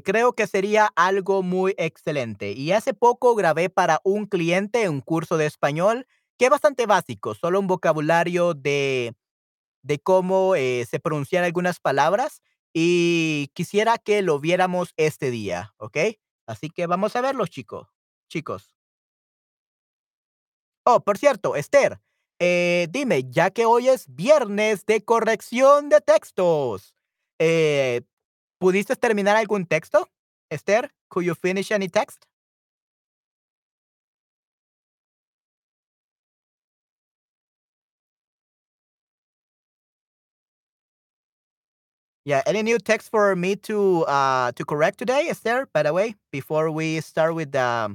creo que sería algo muy excelente. Y hace poco grabé para un cliente un curso de español que es bastante básico, solo un vocabulario de de cómo, se pronuncian algunas palabras, y quisiera que lo viéramos este día, ¿ok? Así que vamos a verlo, chicos chicos. Oh, por cierto, Esther, eh, dime, ya que hoy es viernes de corrección de textos, eh, ¿pudiste terminar algún texto, Esther? Could you finish any text? Yeah, any new text for me to, uh, to correct today, Esther, by the way, before we start with the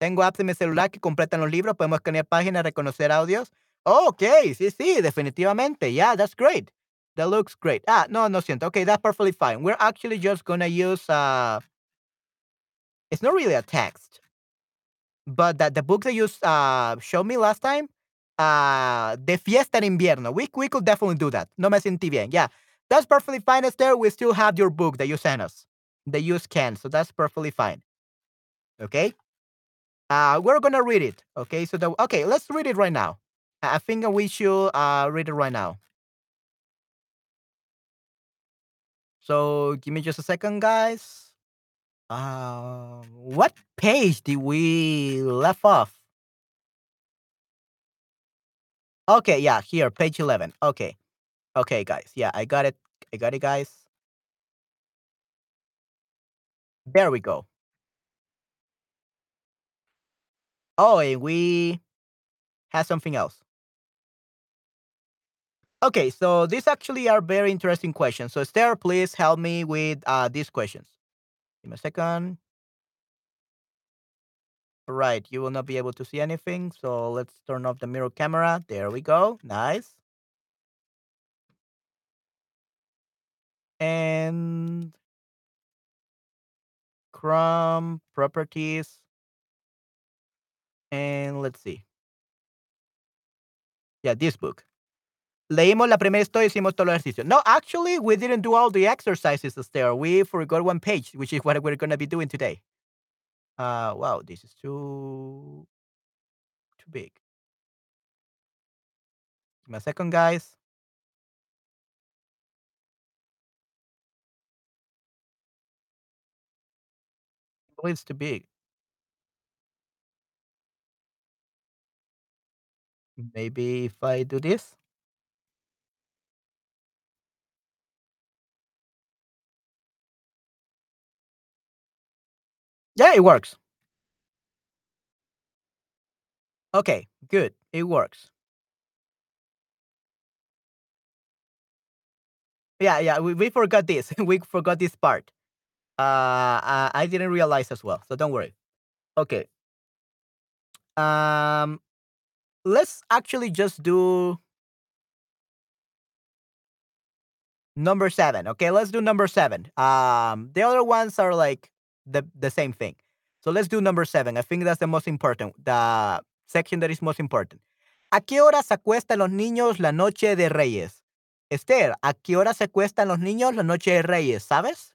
Tengo apps en mi celular que completan los libros, podemos escanear páginas, reconocer audios. Okey, sí, sí, definitivamente. Yeah, that's great. That looks great. Ah, no, no siento. Okay, that's perfectly fine. We're actually just gonna use, uh it's not really a text, but that the book that you uh, showed me last time, uh, De Fiesta en Invierno. We we could definitely do that. No me sentí bien. Yeah, that's perfectly fine, Esther. We still have your book that you sent us, that you scanned, so that's perfectly fine. Okay? Uh, we're gonna read it. Okay, so the okay, let's read it right now. I think we should uh read it right now. So give me just a second, guys. Um, what page did we left off? Okay, yeah, here, page eleven. Okay, okay, guys. Yeah, I got it. I got it, guys. There we go. Oh, and we have something else. Okay, so these actually are very interesting questions. So Esther, please help me with uh these questions. Give me a second. Right, you will not be able to see anything. So let's turn off the mirror camera. There we go. Nice. And Chrome properties. And let's see. Yeah, this book. Leímos la primera historia, hicimos todo el ejercicio. No, actually, we didn't do all the exercises there. We forgot one page, which is what we're going to be doing today. Uh, wow, this is too too big. A second, guys. It's too big. Maybe if I do this? Yeah, it works. Okay, good. It works. Yeah, yeah, we, we forgot this. we forgot this part. Uh, I, didn't realize as well, so don't worry. Okay. Um, let's actually just do number seven. Okay, let's do number seven. Um, the other ones are like the the same thing. So let's do number seven. I think that's the most important. The section that is most important. ¿A qué hora se acuestan los niños la noche de Reyes? Esther, ¿a qué hora se acuestan los niños la noche de Reyes? ¿Sabes?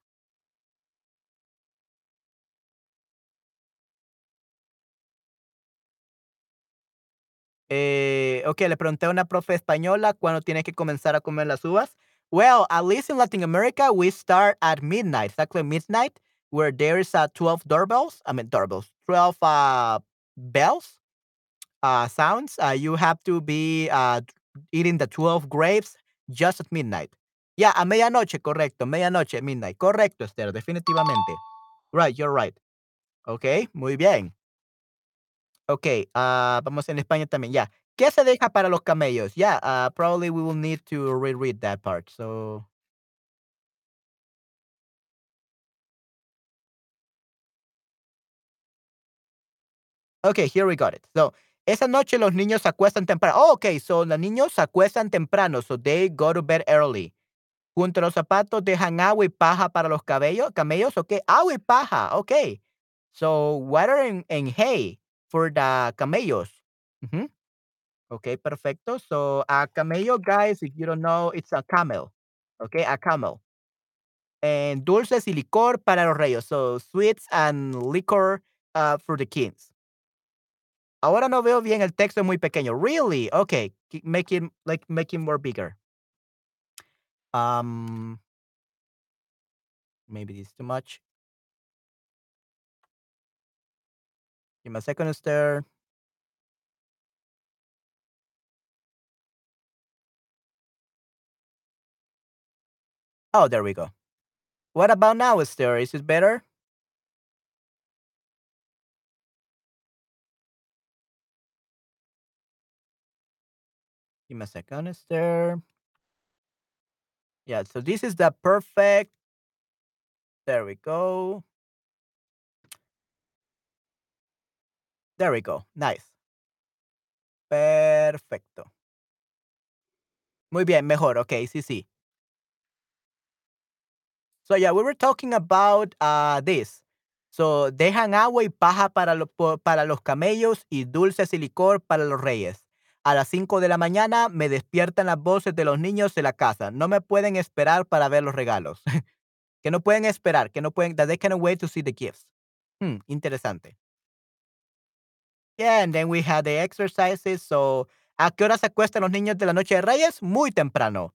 Eh, ok, le pregunté a una profe española cuándo tienes que comenzar a comer las uvas. Well, at least in Latin America, we start at midnight, exactly midnight, where there is uh, 12 doorbells. I mean, doorbells, 12 uh, bells, uh, sounds. Uh, you have to be uh, eating the 12 grapes just at midnight. Yeah, a medianoche, correcto. Medianoche, midnight. Correcto, Esther, definitivamente. Right, you're right. Ok, muy bien. Ok, ah, vamos en España también, ya. ¿Qué se deja para los camellos? Yeah, uh, probably we will need to reread that part. So, okay, here we got it. So, esa noche los niños acuestan temprano. Oh, okay, so los niños se acuestan temprano, so they go to bed early. Junto a los zapatos dejan agua y paja para los cabellos, camellos, okay, agua y paja, okay. So, water and, and hay for the camellos. Mhm. Okay, perfecto. So, a camello, guys, if you don't know, it's a camel. Okay, a camel. And dulces y licor para los reyes. So, sweets and liquor uh, for the kings. Ahora no veo bien el texto es muy pequeño. Really? Okay, keep- make it like make it more bigger. Um, maybe this is too much. Give me a second, Esther. Oh, there we go. What about now, Esther? Is it better? Give me a second, Esther. Yeah, so this is the perfect. There we go. There we go. Nice. Perfecto. Muy bien, mejor. Okay, sí, sí. So yeah, we were talking about uh, this. So dejan agua y paja para, lo- para los camellos y dulces y licor para los reyes. A las 5 de la mañana me despiertan las voces de los niños de la casa. No me pueden esperar para ver los regalos. que no pueden esperar, que no pueden, that they cannot wait to see the gifts. Hmm, interesante. Yeah, and then we had the exercises. So, ¿a qué hora se acuestan los niños de la noche de Reyes? Muy temprano.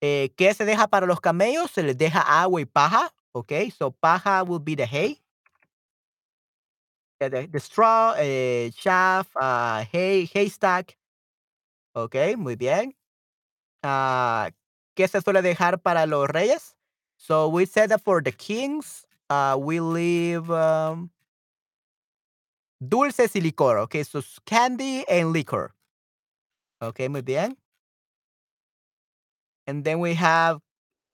Eh, ¿Qué se deja para los camellos? Se les deja agua y paja. Okay, so paja will be the hay. Yeah, the, straw, eh, chaff, uh, hay, haystack. Okay, muy bien. Ah, ¿Qué se suele dejar para los reyes? So we said that for the kings, uh, we leave um, dulces y licor. Okay, so candy and liquor. Okay, muy bien. And then we have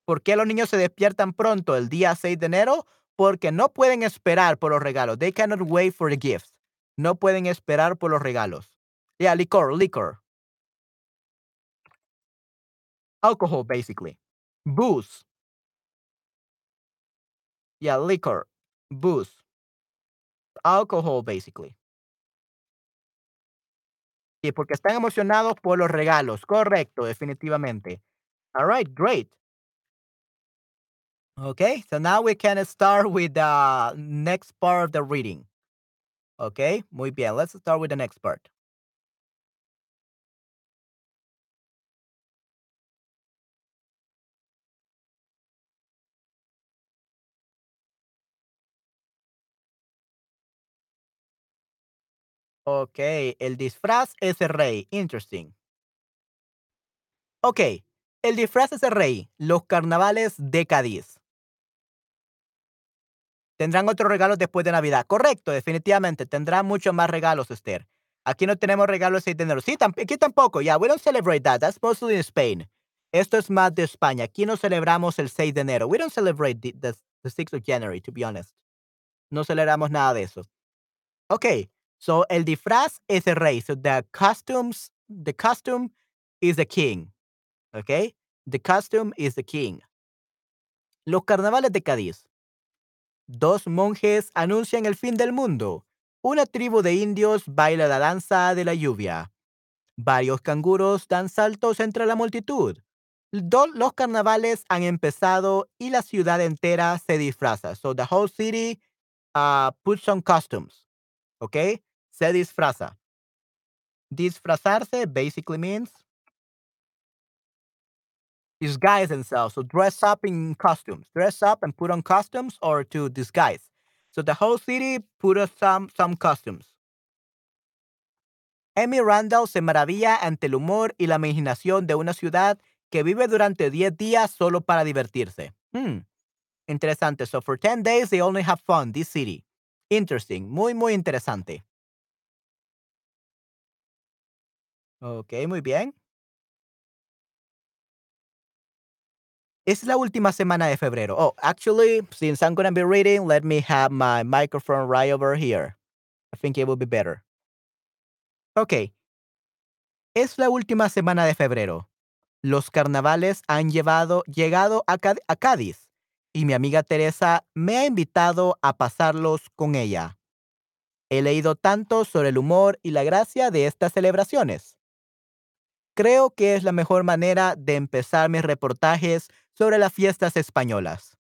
¿Por qué los niños se despiertan pronto el día 6 de enero? Porque no pueden esperar por los regalos. They cannot wait for the gifts. No pueden esperar por los regalos. Yeah, liquor, liquor. Alcohol, basically. Booze. Yeah, liquor. Booze. Alcohol, basically. Sí, porque están emocionados por los regalos. Correcto, definitivamente. All right, great. Okay, so now we can start with the next part of the reading. Okay, muy bien. Let's start with the next part. Ok, el disfraz es el rey. Interesting. Ok, el disfraz es el rey. Los carnavales de Cádiz. Tendrán otros regalos después de Navidad. Correcto, definitivamente. Tendrán muchos más regalos, Esther. Aquí no tenemos regalos el 6 de enero. Sí, aquí tampoco. Yeah, we don't celebrate that. That's mostly in Spain. Esto es más de España. Aquí no celebramos el 6 de enero. We don't celebrate the, the, the 6th of January, to be honest. No celebramos nada de eso. Okay, so el disfraz es el rey. So the costumes, the costume is the king. Okay, the costume is the king. Los carnavales de Cádiz. Dos monjes anuncian el fin del mundo. Una tribu de indios baila la danza de la lluvia. Varios canguros dan saltos entre la multitud. los carnavales han empezado y la ciudad entera se disfraza. So the whole city uh, puts on costumes. Okay? Se disfraza. Disfrazarse basically means disguise themselves. So dress up in costumes. Dress up and put on costumes or to disguise. So the whole city put on some, some costumes. Amy Randall se maravilla ante el humor y la imaginación de una ciudad que vive durante 10 días solo para divertirse. Hmm. Interesante. So for 10 days they only have fun, this city. Interesting. Muy, muy interesante. Ok, muy bien. Es la última semana de febrero. Oh, actually, since I'm to be reading, let me have my microphone right over here. I think it will be better. Ok. Es la última semana de febrero. Los carnavales han llevado, llegado a, a Cádiz y mi amiga Teresa me ha invitado a pasarlos con ella. He leído tanto sobre el humor y la gracia de estas celebraciones Creo que es la mejor manera de empezar mis reportajes sobre las fiestas españolas.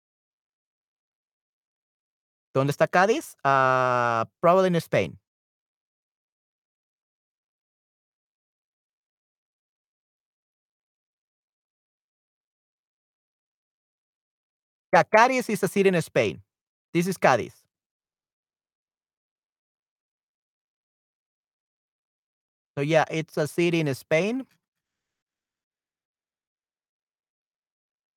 ¿Dónde está Cádiz? Uh, probably in Spain. Cádiz is a city in Spain. This is Cádiz. So yeah, it's a city in Spain.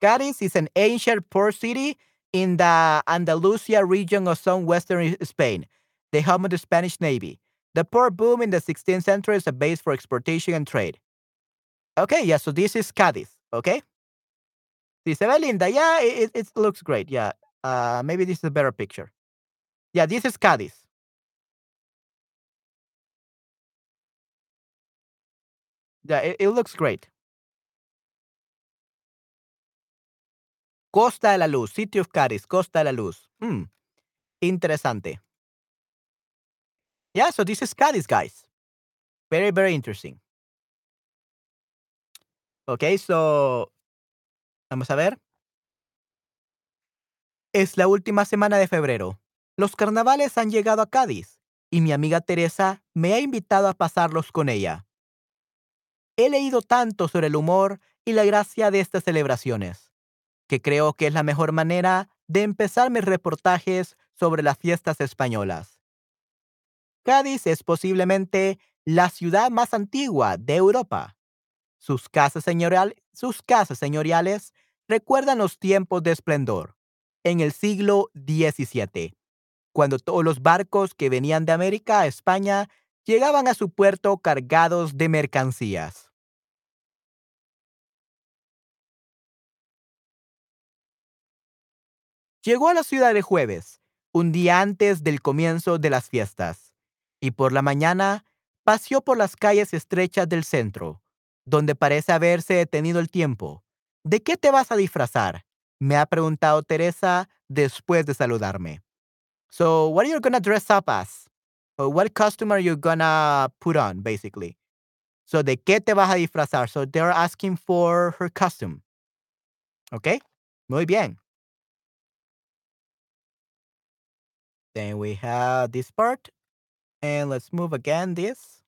Cádiz is an ancient port city in the Andalusia region of southwestern Spain, the home of the Spanish Navy. The port boom in the 16th century is a base for exportation and trade. Okay, yeah, so this is Cádiz, okay? Sí, se ve linda. Yeah, it, it looks great. Yeah, uh, maybe this is a better picture. Yeah, this is Cádiz. Yeah, it, it looks great. Costa de la Luz, City of Cádiz, Costa de la Luz. Hmm. Interesante. Yeah, so this is Cádiz, guys. Very, very interesting. Okay, so vamos a ver. Es la última semana de febrero. Los carnavales han llegado a Cádiz y mi amiga Teresa me ha invitado a pasarlos con ella. He leído tanto sobre el humor y la gracia de estas celebraciones que creo que es la mejor manera de empezar mis reportajes sobre las fiestas españolas. Cádiz es posiblemente la ciudad más antigua de Europa. Sus casas, sus casas señoriales recuerdan los tiempos de esplendor, en el siglo XVII, cuando todos los barcos que venían de América a España llegaban a su puerto cargados de mercancías. Llegó a la ciudad de jueves, un día antes del comienzo de las fiestas, y por la mañana paseó por las calles estrechas del centro, donde parece haberse detenido el tiempo. ¿De qué te vas a disfrazar? Me ha preguntado Teresa después de saludarme. So, what are you gonna dress up as? Or what costume are you gonna put on, basically? So, ¿de qué te vas a disfrazar? So, they're asking for her costume. ¿Ok? Muy bien. Then we have this part. And let's move again this.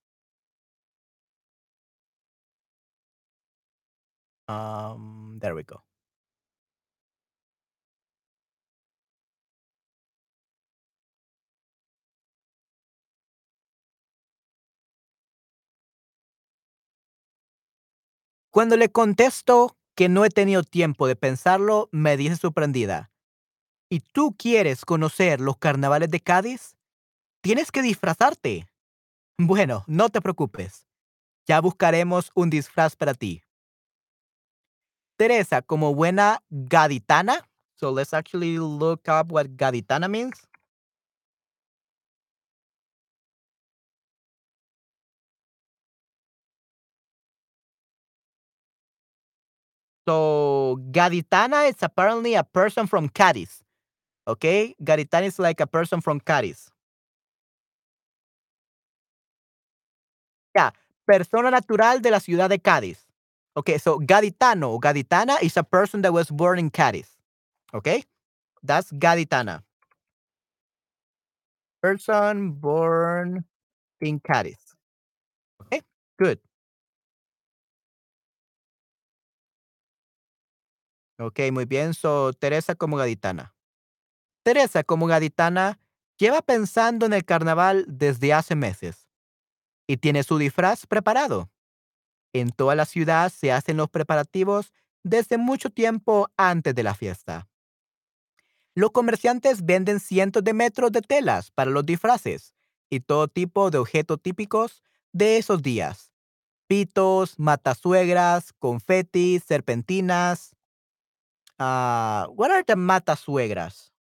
Um, there we go. Cuando le contesto que no he tenido tiempo de pensarlo, me dice sorprendida. Y tú quieres conocer los carnavales de Cádiz, tienes que disfrazarte. Bueno, no te preocupes. Ya buscaremos un disfraz para ti. Teresa, como buena gaditana. So let's actually look up what gaditana means. So gaditana is apparently a person from Cádiz. Okay, gaditana is like a person from Cádiz. Yeah, persona natural de la ciudad de Cádiz. Okay, so gaditano gaditana is a person that was born in Cádiz. Okay, that's gaditana. Person born in Cádiz. Okay, good. Ok, muy bien. So, Teresa como gaditana. Teresa como gaditana lleva pensando en el carnaval desde hace meses y tiene su disfraz preparado. En toda la ciudad se hacen los preparativos desde mucho tiempo antes de la fiesta. Los comerciantes venden cientos de metros de telas para los disfraces y todo tipo de objetos típicos de esos días. Pitos, matasuegras, confetis, serpentinas. Uh, what are the matasuegras?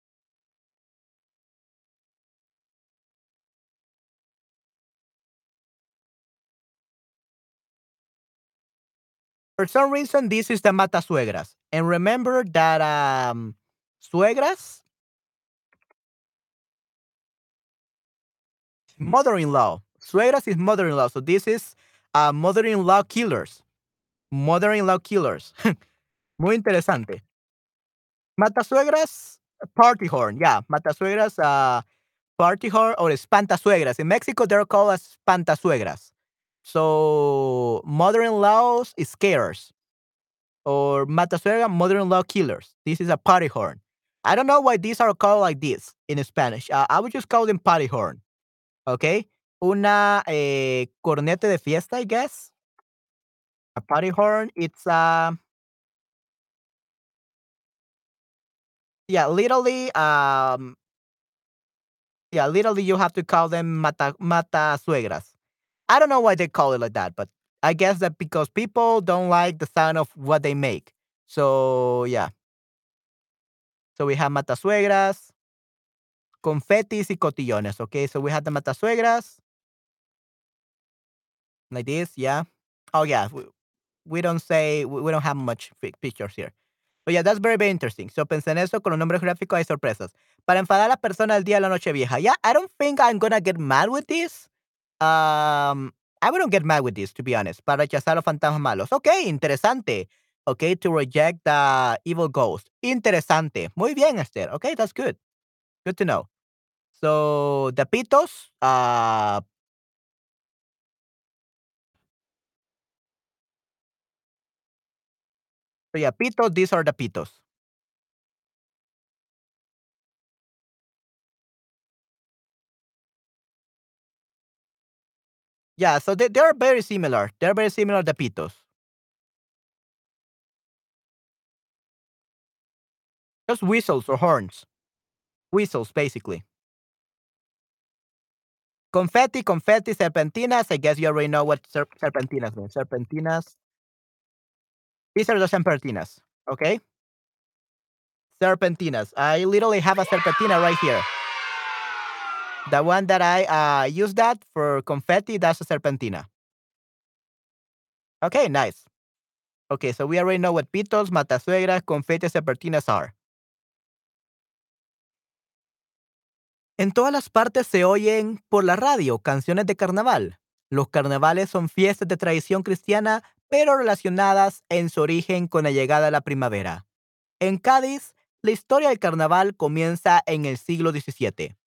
For some reason, this is the matasuegras. And remember that um, suegras, mother-in-law. Suegras is mother-in-law. So this is uh, mother-in-law killers. Mother-in-law killers. Muy interesante. Matasuegras, party horn. Yeah, matasuegras, uh, party horn or espantasuegras. In Mexico, they're called as espantasuegras. So mother-in-laws is scarers. Or matasuegra, mother-in-law killers. This is a party horn. I don't know why these are called like this in Spanish. Uh, I would just call them party horn. Okay? Una eh, cornete de fiesta, I guess. A party horn, it's uh yeah, literally um yeah, literally you have to call them mata mata suegras. I don't know why they call it like that, but I guess that because people don't like the sound of what they make. So yeah. So we have matasuegras, confetis y cotillones. Okay, so we have the matasuegras. Like this, yeah. Oh yeah, we, we don't say we, we don't have much pictures here. But yeah, that's very, very interesting. So pensé en eso, con los nombres gráficos hay sorpresas. Para enfadar a la persona el día de la noche vieja. Yeah, I don't think I'm gonna get mad with this. Um, I wouldn't get mad with this, to be honest. Para rechazar los fantasmas malos. Ok, interesante. Okay, to reject the evil ghost. Interesante. Muy bien, Esther. Okay, that's good. Good to know. So, the pitos, uh, so yeah, pitos, these are the pitos. Yeah, so they, they're very similar. They're very similar, the pitos. Just whistles or horns. Whistles, basically. Confetti, confetti, serpentinas. I guess you already know what ser serpentinas mean. Serpentinas. These are the serpentinas, okay? Serpentinas. I literally have a serpentina right here. The one that I uh, use that for confetti, that's a serpentina. Okay, nice. Okay, so we already know what pitos, matasuegras, confetti, serpentinas are. En todas las partes se oyen por la radio canciones de carnaval. Los carnavales son fiestas de tradición cristiana, pero relacionadas en su origen con la llegada de la primavera. En Cádiz, la historia del carnaval comienza en el siglo XVII.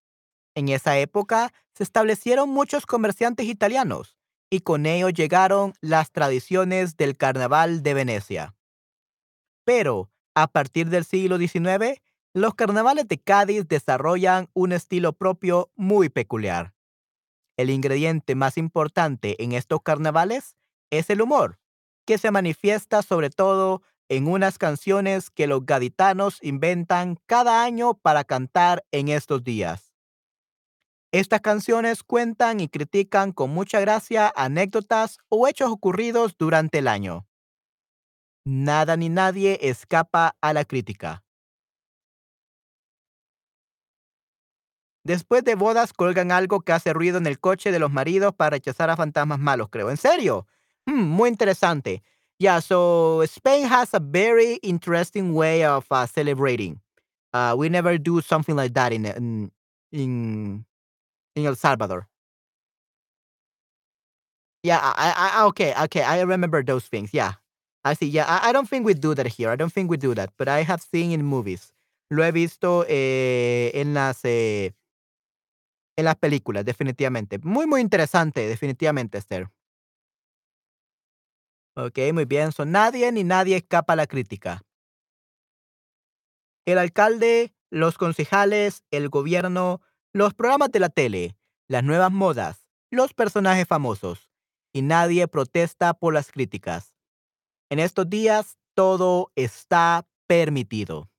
En esa época se establecieron muchos comerciantes italianos y con ellos llegaron las tradiciones del carnaval de Venecia. Pero, a partir del siglo XIX, los carnavales de Cádiz desarrollan un estilo propio muy peculiar. El ingrediente más importante en estos carnavales es el humor, que se manifiesta sobre todo en unas canciones que los gaditanos inventan cada año para cantar en estos días. Estas canciones cuentan y critican con mucha gracia anécdotas o hechos ocurridos durante el año. Nada ni nadie escapa a la crítica. Después de bodas colgan algo que hace ruido en el coche de los maridos para rechazar a fantasmas malos, creo. ¿En serio? Hmm, muy interesante. Yeah, so Spain has a very interesting way of uh, celebrating. Uh, we never do something like that in in in, El Salvador. Yeah, I, I, okay, okay, I remember those things. Yeah, I see. Yeah, I, I don't think we do that here. I don't think we do that, but I have seen in movies. Lo he visto eh, en las eh, En las películas, definitivamente. Muy, muy interesante, definitivamente, Esther. Okey, muy bien. So, nadie ni nadie escapa a la crítica. El alcalde, los concejales, el gobierno, los programas de la tele, las nuevas modas, los personajes famosos, y nadie protesta por las críticas. En estos días, todo está permitido.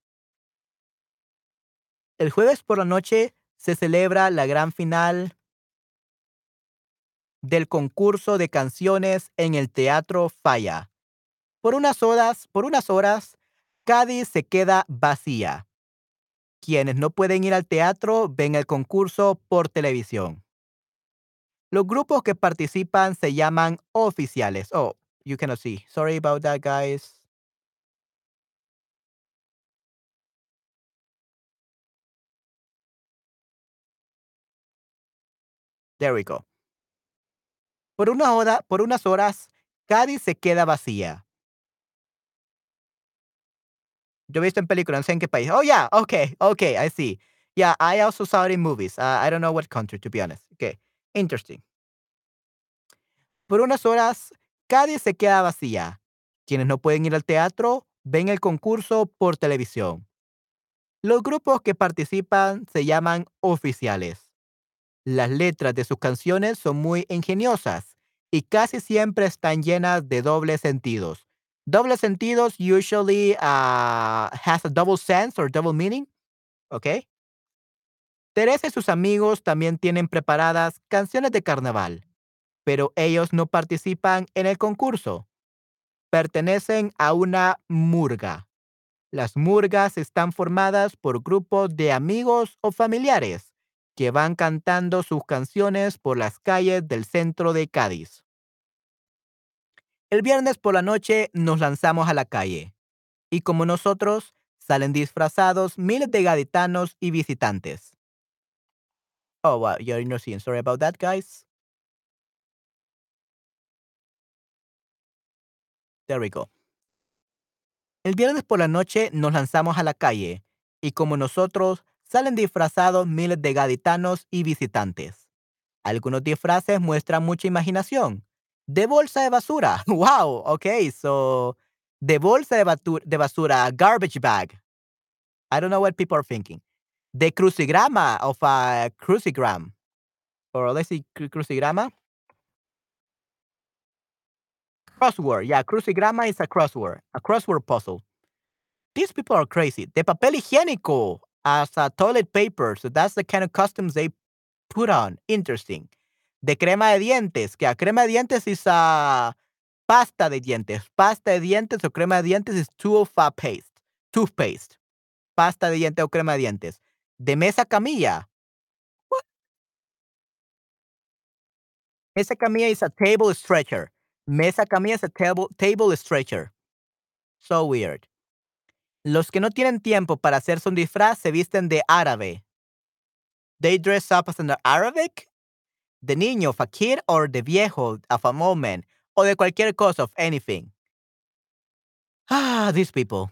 El jueves por la noche se celebra la gran final del concurso de canciones en el Teatro Falla. Por unas horas, por unas horas, Cádiz se queda vacía. Quienes no pueden ir al teatro ven el concurso por televisión. Los grupos que participan se llaman oficiales. Oh, you cannot see. Sorry about that, guys. There we go. Por una hora, por unas horas, Cádiz se queda vacía. Yo he visto en películas, no sé en qué país. Oh, yeah, okay, okay, I see. Yeah, I also saw it in movies. Uh, I don't know what country, to be honest. Okay, interesting. Por unas horas, Cádiz se queda vacía. Quienes no pueden ir al teatro ven el concurso por televisión. Los grupos que participan se llaman oficiales. Las letras de sus canciones son muy ingeniosas y casi siempre están llenas de dobles sentidos. Dobles sentidos usually uh, has a double sense or double meaning. ¿Ok? Teresa y sus amigos también tienen preparadas canciones de carnaval, pero ellos no participan en el concurso. Pertenecen a una murga. Las murgas están formadas por grupos de amigos o familiares que van cantando sus canciones por las calles del centro de Cádiz. El viernes por la noche nos lanzamos a la calle y como nosotros salen disfrazados miles de gaditanos y visitantes. Oh, wow, you're innocent. Sorry about that, guys. There we go. El viernes por la noche nos lanzamos a la calle y como nosotros salen disfrazados miles de gaditanos y visitantes. Algunos disfraces muestran mucha imaginación. De bolsa de basura. Wow, okay, so de bolsa de, de basura, garbage bag. I don't know what people are thinking. De crucigrama of a crucigram. Or let's see, crucigrama. Crossword. Yeah, crucigrama is a crossword. A crossword puzzle. These people are crazy. De papel higiénico as a toilet paper. So that's the kind of customs they put on. Interesting. De crema de dientes, que a crema de dientes is a pasta de dientes. Pasta de dientes o crema de dientes is tooth paste. Toothpaste. Pasta de dientes o crema de dientes. De mesa camilla. What? Mesa camilla is a table stretcher. Mesa camilla is a table, table stretcher. So weird. Los que no tienen tiempo para hacerse un disfraz se visten de árabe. They dress up as an Arabic. De niño, of a kid, or de viejo, of a moment, o de cualquier cosa, of anything. Ah, these people.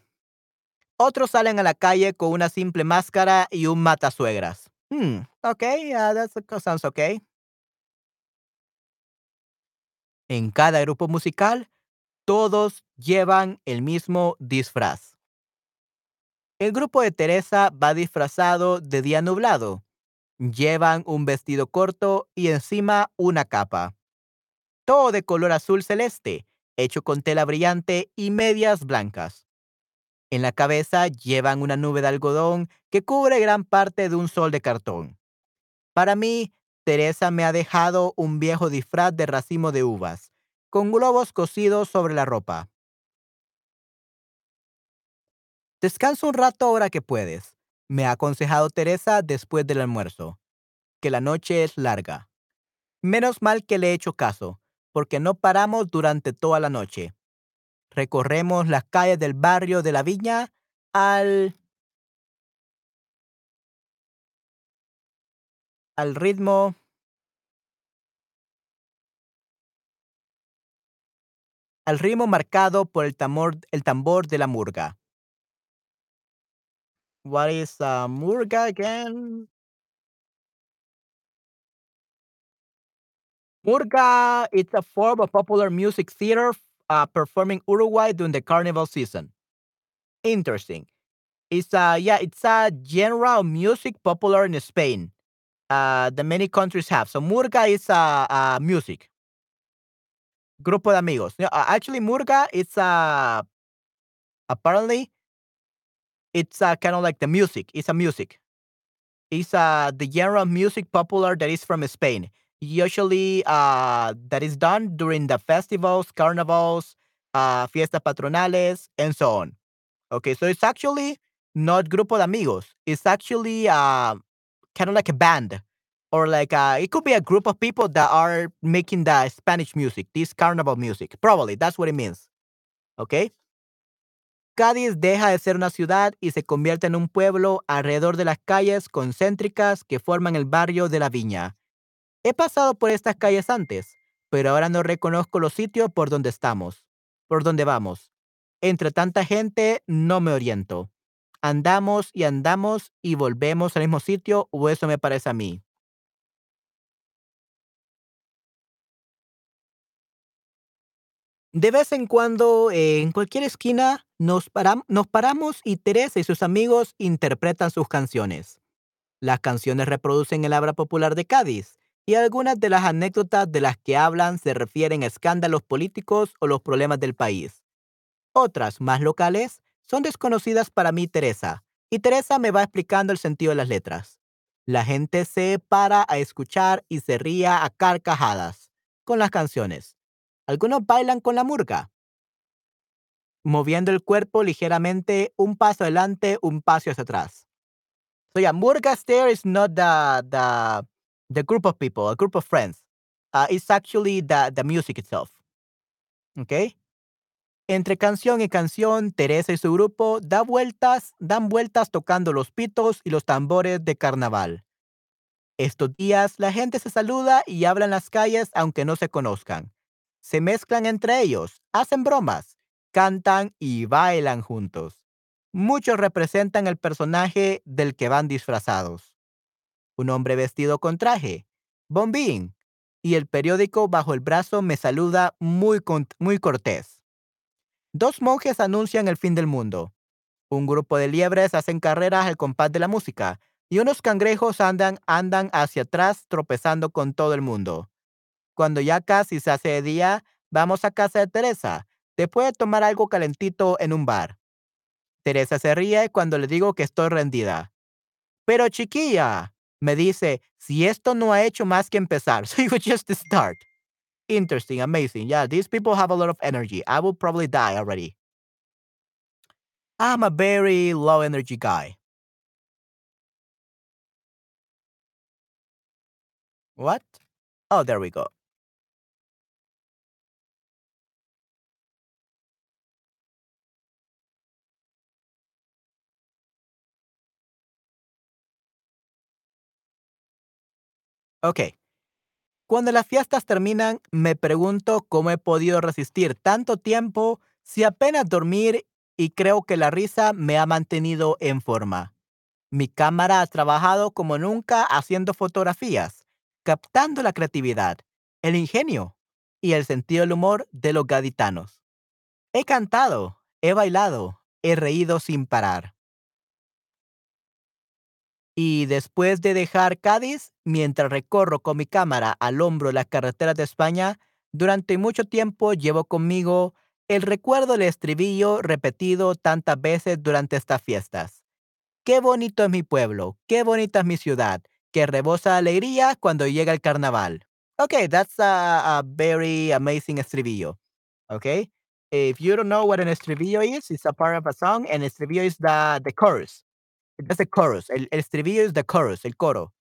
Otros salen a la calle con una simple máscara y un matasuegras. Hmm, okay, yeah, that sounds okay. En cada grupo musical, todos llevan el mismo disfraz. El grupo de Teresa va disfrazado de día nublado. Llevan un vestido corto y encima una capa. Todo de color azul celeste, hecho con tela brillante y medias blancas. En la cabeza llevan una nube de algodón que cubre gran parte de un sol de cartón. Para mí, Teresa me ha dejado un viejo disfraz de racimo de uvas, con globos cosidos sobre la ropa. Descansa un rato ahora que puedes, me ha aconsejado Teresa después del almuerzo, que la noche es larga. Menos mal que le he hecho caso, porque no paramos durante toda la noche. Recorremos las calles del barrio de la Viña al al ritmo al ritmo marcado por el tambor, el tambor de la murga. What is a murga again? Murga it's a form of popular music theater uh, performing Uruguay during the carnival season. Interesting. It's a yeah, it's a genre of music popular in Spain. Uh, that many countries have. So murga is a, a music. Grupo de amigos. Yeah, uh, actually, murga it's a apparently it's a kind of like the music. It's a music. It's uh the genre of music popular that is from Spain. Usually, uh, that is done during the festivals, carnivals, uh, fiestas patronales, and so on. Okay, so it's actually not grupo de amigos. It's actually uh, kind of like a band, or like uh, it could be a group of people that are making the Spanish music, this carnival music. Probably that's what it means. Okay. Cádiz deja de ser una ciudad y se convierte en un pueblo alrededor de las calles concéntricas que forman el barrio de la Viña. He pasado por estas calles antes, pero ahora no reconozco los sitios por donde estamos, por donde vamos. Entre tanta gente no me oriento. Andamos y andamos y volvemos al mismo sitio, o eso me parece a mí. De vez en cuando, eh, en cualquier esquina, nos, nos paramos y Teresa y sus amigos interpretan sus canciones. Las canciones reproducen el habla popular de Cádiz y algunas de las anécdotas de las que hablan se refieren a escándalos políticos o los problemas del país. Otras, más locales, son desconocidas para mí, Teresa, y Teresa me va explicando el sentido de las letras. La gente se para a escuchar y se ría a carcajadas con las canciones. Algunos bailan con la murga, moviendo el cuerpo ligeramente un paso adelante, un paso hacia atrás. So yeah, murga stare is not the the the group of people, a group of friends. Uh, it's actually the the music itself. Okay. Entre canción y canción, Teresa y su grupo da vueltas, dan vueltas tocando los pitos y los tambores de carnaval. Estos días la gente se saluda y habla en las calles aunque no se conozcan. Se mezclan entre ellos, hacen bromas, cantan y bailan juntos. Muchos representan el personaje del que van disfrazados. Un hombre vestido con traje, bombín, y el periódico bajo el brazo me saluda muy, muy cortés. Dos monjes anuncian el fin del mundo. Un grupo de liebres hacen carreras al compás de la música y unos cangrejos andan, andan hacia atrás tropezando con todo el mundo. Cuando ya casi se hace día, vamos a casa de Teresa. Después de tomar algo calentito en un bar. Teresa se ríe cuando le digo que estoy rendida. Pero chiquilla, me dice, si esto no ha hecho más que empezar, so was just start. Interesting, amazing. Yeah, these people have a lot of energy. I will probably die already. I'm a very low energy guy. What? Oh, there we go. Ok. Cuando las fiestas terminan, me pregunto cómo he podido resistir tanto tiempo si apenas dormir y creo que la risa me ha mantenido en forma. Mi cámara ha trabajado como nunca haciendo fotografías, captando la creatividad, el ingenio y el sentido del humor de los gaditanos. He cantado, he bailado, he reído sin parar. Y después de dejar Cádiz, mientras recorro con mi cámara al hombro las carreteras de España, durante mucho tiempo llevo conmigo el recuerdo del estribillo repetido tantas veces durante estas fiestas. Qué bonito es mi pueblo, qué bonita es mi ciudad, que rebosa alegría cuando llega el carnaval. Okay, that's a, a very amazing estribillo. Okay, if you don't know what an estribillo is, it's a part of a song, and estribillo is the the chorus. That's the chorus. El, el estribillo is the chorus, el coro.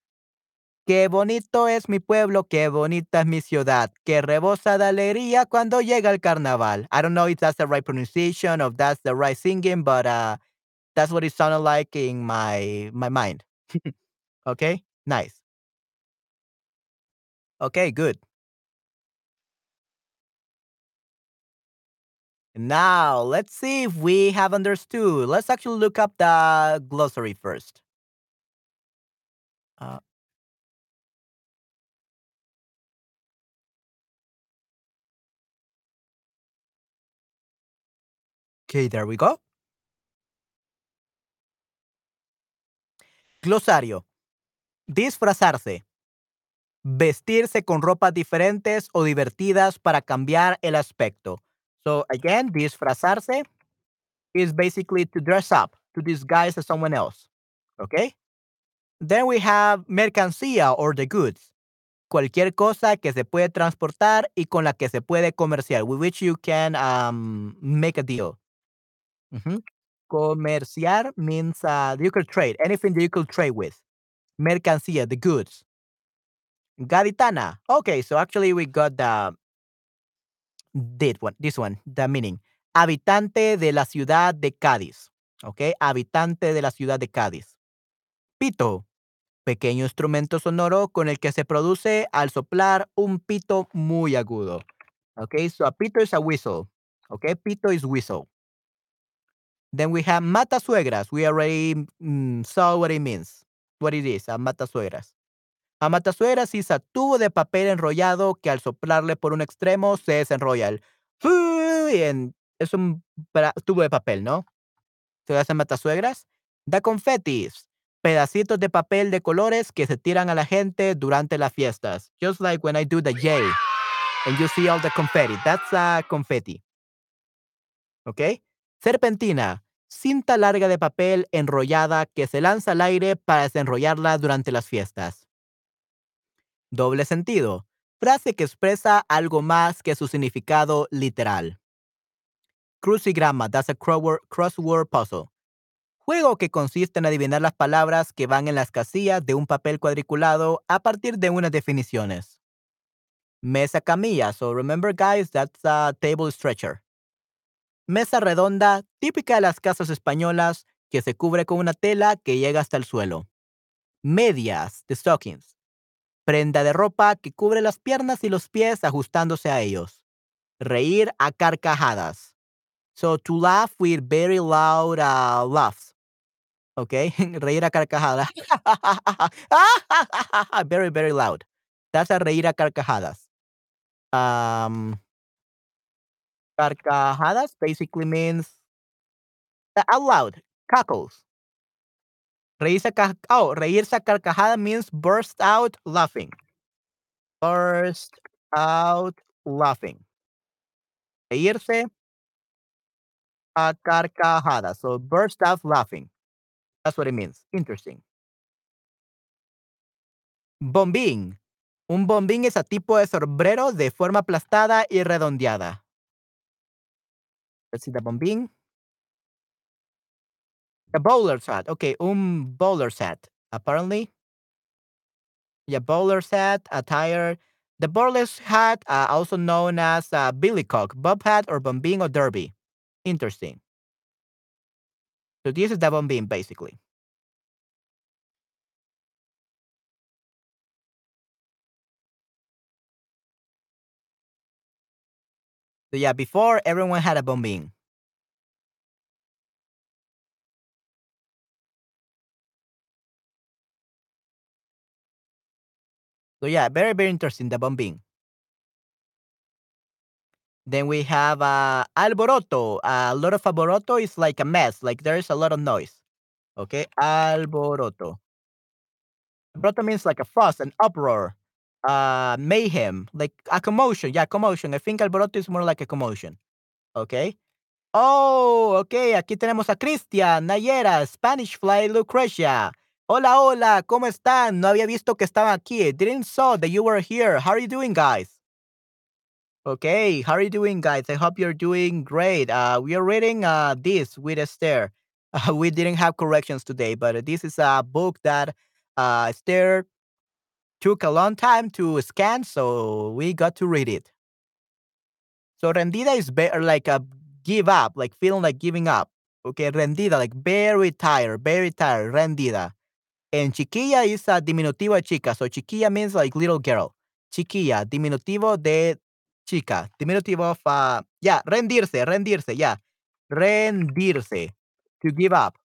Qué bonito es mi pueblo, qué bonita es mi ciudad, que rebosa de alegría cuando llega el carnaval. I don't know if that's the right pronunciation or that's the right singing, but uh, that's what it sounded like in my my mind. okay, nice. Okay, good. Now let's see if we have understood. Let's actually look up the glossary first. Uh, okay, there we go. Glosario. Disfrazarse. Vestirse con ropas diferentes o divertidas para cambiar el aspecto. So again, disfrazarse is basically to dress up, to disguise as someone else. Okay? Then we have mercancía or the goods. Cualquier cosa que se puede transportar y con la que se puede comerciar, with which you can um, make a deal. Ujú. Comerciar means uh, you could trade, anything that you could trade with. Mercancía, the goods. Gaditana. Okay, so actually we got the this one, this one, the meaning. Habitante de la ciudad de Cádiz. Okay, habitante de la ciudad de Cádiz. Pito. Pequeño instrumento sonoro con el que se produce al soplar un pito muy agudo. Okay, so a pito is a whistle. Okay, pito is whistle. Then we have matasuegras. We already mm, saw what it means, what it is, a matasuegras. A matasuegras is a tubo de papel enrollado que al soplarle por un extremo se desenrolla. El es un tubo de papel, ¿no? Se hacen matasuegras. Da confetis. Pedacitos de papel de colores que se tiran a la gente durante las fiestas. Just like when I do the yay and you see all the confetti. That's a confetti. ¿Ok? Serpentina. Cinta larga de papel enrollada que se lanza al aire para desenrollarla durante las fiestas. Doble sentido. Frase que expresa algo más que su significado literal. Crucigrama. That's a crossword puzzle. Juego que consiste en adivinar las palabras que van en las casillas de un papel cuadriculado a partir de unas definiciones. Mesa camilla. So remember guys, that's a table stretcher. Mesa redonda, típica de las casas españolas, que se cubre con una tela que llega hasta el suelo. Medias, the stockings. Prenda de ropa que cubre las piernas y los pies ajustándose a ellos. Reír a carcajadas. So to laugh with very loud uh, laughs. Okay, reír a carcajadas. very, very loud. That's a reír a carcajadas. Um, carcajadas basically means uh, out loud, cackles. Reírse a, oh, reírse a carcajada means burst out laughing. Burst out laughing. Reírse a carcajadas. So burst out laughing. That's what it means. Interesting. Bombín. Un bombín es a tipo de sombrero de forma aplastada y redondeada. Let's see the bombín. The bowler's hat. Okay, um bowler's hat. Apparently. Yeah, bowler's hat, attire. The bowler's hat, uh, also known as uh, billycock, bob hat, or bombín or derby. Interesting. So this is the bombín, basically. So yeah, before everyone had a bombín. So yeah, very, very interesting, the bombing. Then we have uh, alboroto. a lot of alboroto is like a mess, like there's a lot of noise. Okay, alboroto. Alboroto means like a fuss, an uproar, uh, mayhem, like a commotion. Yeah, commotion. I think alboroto is more like a commotion. Okay. Oh, okay. aquí tenemos a Cristian, Nayera, Spanish Fly, Lucrecia. Hola, hola, ¿cómo están? No había visto que estaban aquí. Didn't saw that you were here. How are you doing, guys? Okay, how are you doing, guys? I hope you're doing great. Uh, we are reading uh, this with Esther. Uh, we didn't have corrections today, but this is a book that uh, Esther took a long time to scan, so we got to read it. So rendida is better like a give up, like feeling like giving up. Okay, rendida, like very tired, very tired, rendida. And chiquilla is a diminutivo de chica. So chiquilla means like little girl. Chiquilla, diminutivo de chica. Diminutivo of, uh, yeah, rendirse, rendirse, yeah. Rendirse, to give up.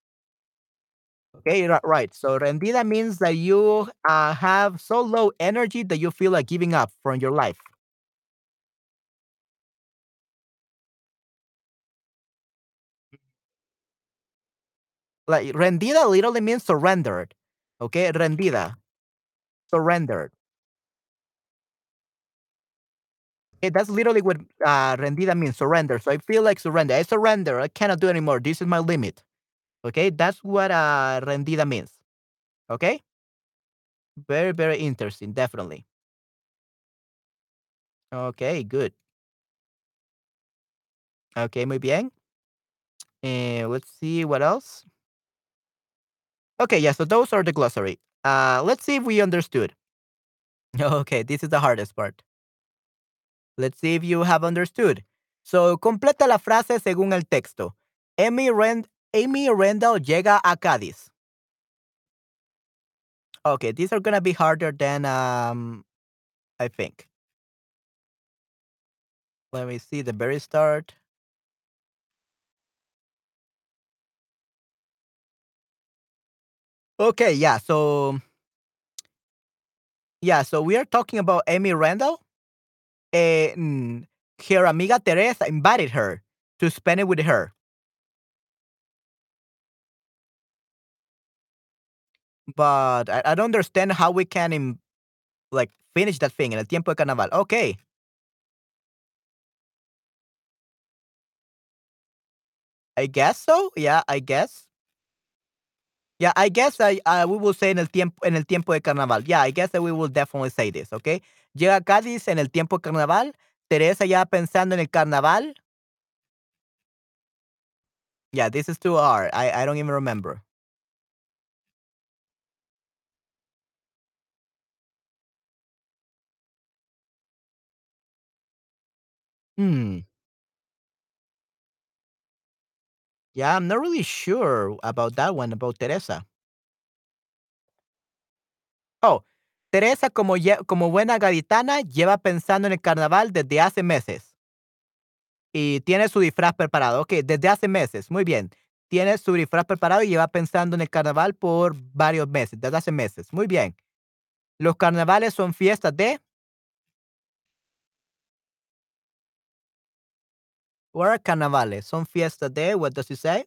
Okay, right. So rendida means that you uh, have so low energy that you feel like giving up from your life. Like rendida literally means surrendered. Okay, rendida, surrendered. Okay, that's literally what uh, rendida means, surrender. So I feel like surrender. I surrender. I cannot do anymore. This is my limit. Okay, that's what uh, rendida means. Okay, very very interesting. Definitely. Okay, good. Okay, muy bien. And let's see what else. Okay, yeah. So those are the glossary. Uh, let's see if we understood. Okay, this is the hardest part. Let's see if you have understood. So, completa la frase según el texto. Amy, Rand Amy Randall llega a Cádiz. Okay, these are gonna be harder than um I think. Let me see the very start. Okay, yeah. So yeah, so we are talking about Amy Randall. And her amiga Teresa invited her to spend it with her. But I, I don't understand how we can im- like finish that thing in el tiempo de carnaval. Okay. I guess so. Yeah, I guess. Yeah, I guess I uh, we will say en el tiempo en el tiempo de carnaval. Yeah, I guess that we will definitely say this, okay? Llega a Cádiz en el tiempo de carnaval. Teresa ya pensando en el carnaval. Yeah, this is too hard. I I don't even remember. Hmm. Yeah, I'm not really sure about that one about Teresa. Oh, Teresa como como buena gaditana lleva pensando en el carnaval desde hace meses y tiene su disfraz preparado. Ok, desde hace meses. Muy bien. Tiene su disfraz preparado y lleva pensando en el carnaval por varios meses, desde hace meses. Muy bien. Los carnavales son fiestas de. What are carnavales? Son fiestas de. What does it say?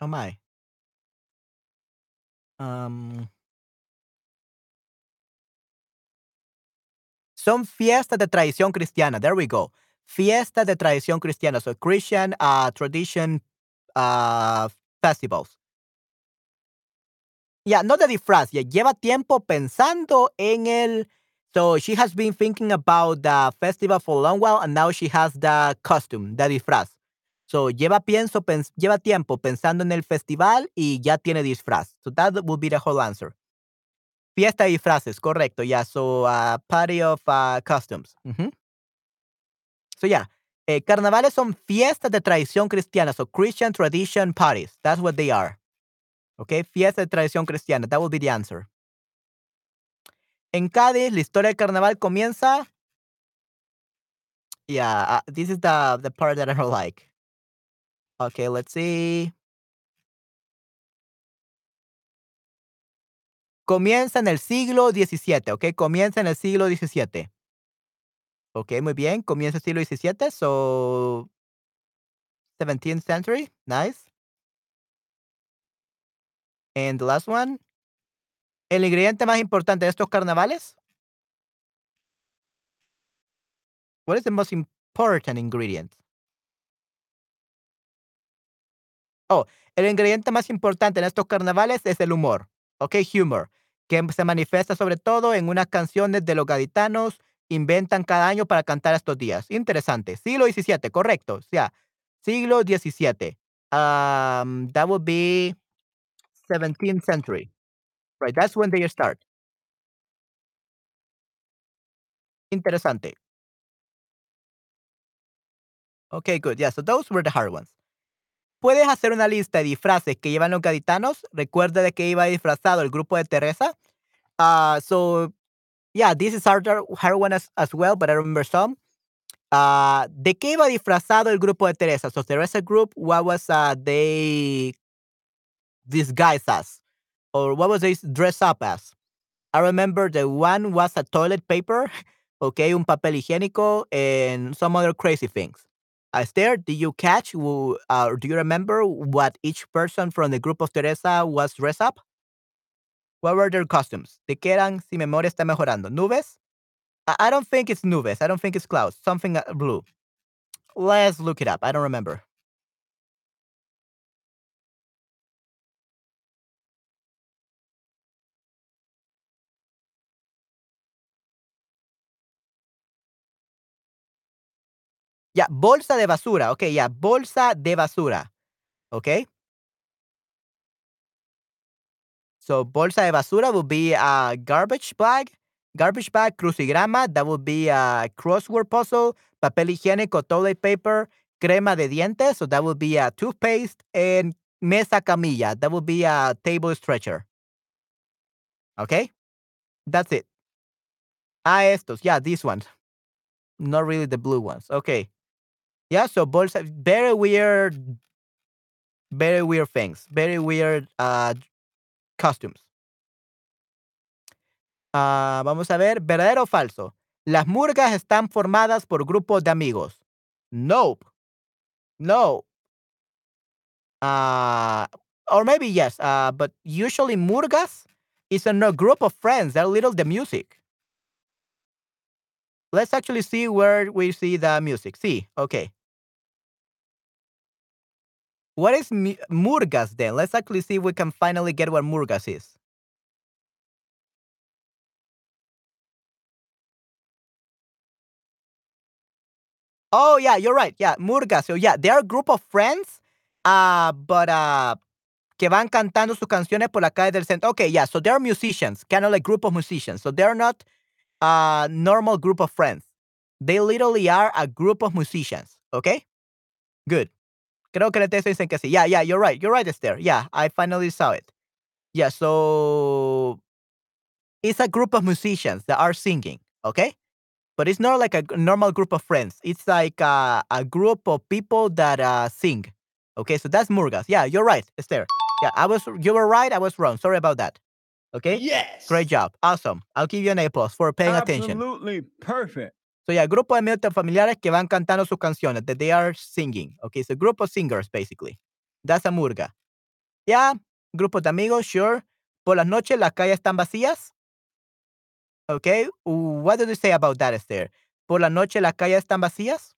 Oh my. Um, son fiestas de tradición cristiana. There we go. Fiestas de tradición cristiana. So Christian uh, tradition uh, festivals. Yeah, no de disfraz. Ya lleva tiempo pensando en el. So she has been thinking about the festival for a long while, and now she has the costume, the disfraz. So lleva pienso, lleva tiempo pensando en el festival y ya tiene disfraz. So that would be the whole answer. Fiesta y disfraces, correcto. Yeah, so uh, party of uh. So yeah, carnavales son fiestas de tradición cristiana. So Christian tradition parties. That's what they are. Okay, fiesta de tradición cristiana. That would be the answer. En Cádiz, la historia del carnaval comienza. Yeah, uh, this is the the part that I don't like. Okay, let's see. Comienza en el siglo XVII, ¿ok? Comienza en el siglo XVII. Ok, muy bien. Comienza el siglo XVII, so 17th century. Nice. And the last one. El ingrediente más importante de estos carnavales. What is the most important ingredient? Oh, el ingrediente más importante en estos carnavales es el humor, ¿ok? Humor, que se manifiesta sobre todo en unas canciones de los gaditanos inventan cada año para cantar estos días. Interesante. Siglo XVII, correcto. O siglo XVII. Um, that would be 17th century. Right, that's when they start. Interesante. Okay, good. Yeah, so those were the hard ones. ¿Puedes hacer una lista de disfraces que llevan los gaditanos? Recuerda de que iba disfrazado el grupo de Teresa. Uh, so, yeah, this is hard, hard one as, as well, but I remember some. Uh, ¿De qué iba disfrazado el grupo de Teresa? So, Teresa group, what was uh, they disguised as? Or what was they dress up as? I remember the one was a toilet paper, okay, un papel higiénico, and some other crazy things. Esther, did you catch uh, do you remember what each person from the group of Teresa was dressed up? What were their costumes? ¿De qué eran, si memoria está mejorando? ¿Nubes? I, I don't think it's nubes. I don't think it's clouds. Something uh, blue. Let's look it up. I don't remember. Yeah, bolsa de basura. Okay, yeah, bolsa de basura. Okay. So bolsa de basura would be a garbage bag. Garbage bag, crucigrama, that would be a crossword puzzle. Papel higiénico, toilet paper, crema de dientes, so that would be a toothpaste, and mesa camilla, that would be a table stretcher. Okay? That's it. Ah, estos, yeah, these ones. Not really the blue ones. Okay. Yeah, so bolsa, very weird, very weird things, very weird uh, costumes. Uh, vamos a ver, verdadero o falso. Las murgas están formadas por grupos de amigos. Nope. No. Uh, or maybe yes, uh, but usually murgas is a group of friends. They're little the music. Let's actually see where we see the music. See, okay. What is Murgas then? Let's actually see if we can finally get what Murgas is. Oh yeah, you're right. Yeah, Murgas. So yeah, they are a group of friends, uh, but uh, que van cantando sus canciones por la calle del centro. Okay, yeah. So they're musicians, kind of like group of musicians. So they're not a normal group of friends. They literally are a group of musicians. Okay, good. Creo que el texto dicen que sí. Yeah, yeah, you're right. You're right, Esther. Yeah, I finally saw it. Yeah, so it's a group of musicians that are singing, okay? But it's not like a normal group of friends. It's like a, a group of people that uh, sing. Okay, so that's Murgas. Yeah, you're right, Esther. Yeah, I was you were right, I was wrong. Sorry about that. Okay? Yes. Great job. Awesome. I'll give you an A plus for paying attention. Absolutely perfect. So yeah, grupo de amigos familiares que van cantando sus canciones, that they are singing. Okay, so group of singers basically. That's a murga. Yeah, grupo de amigos, sure. Por las noches las calles están vacías. Okay, what do you say about that, Esther? Por la noche las calles están vacías.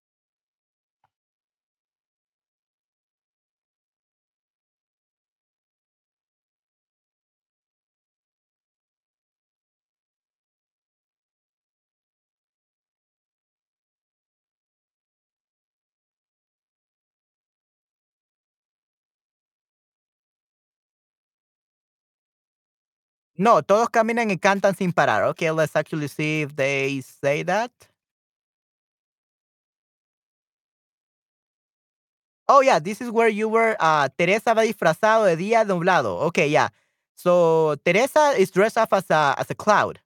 No, todos caminan y cantan sin parar. Okay, let's actually see if they say that. Oh, yeah, this is where you were. Uh, Teresa va disfrazado de día nublado. Okay, yeah. So Teresa is dressed up as a as a cloud.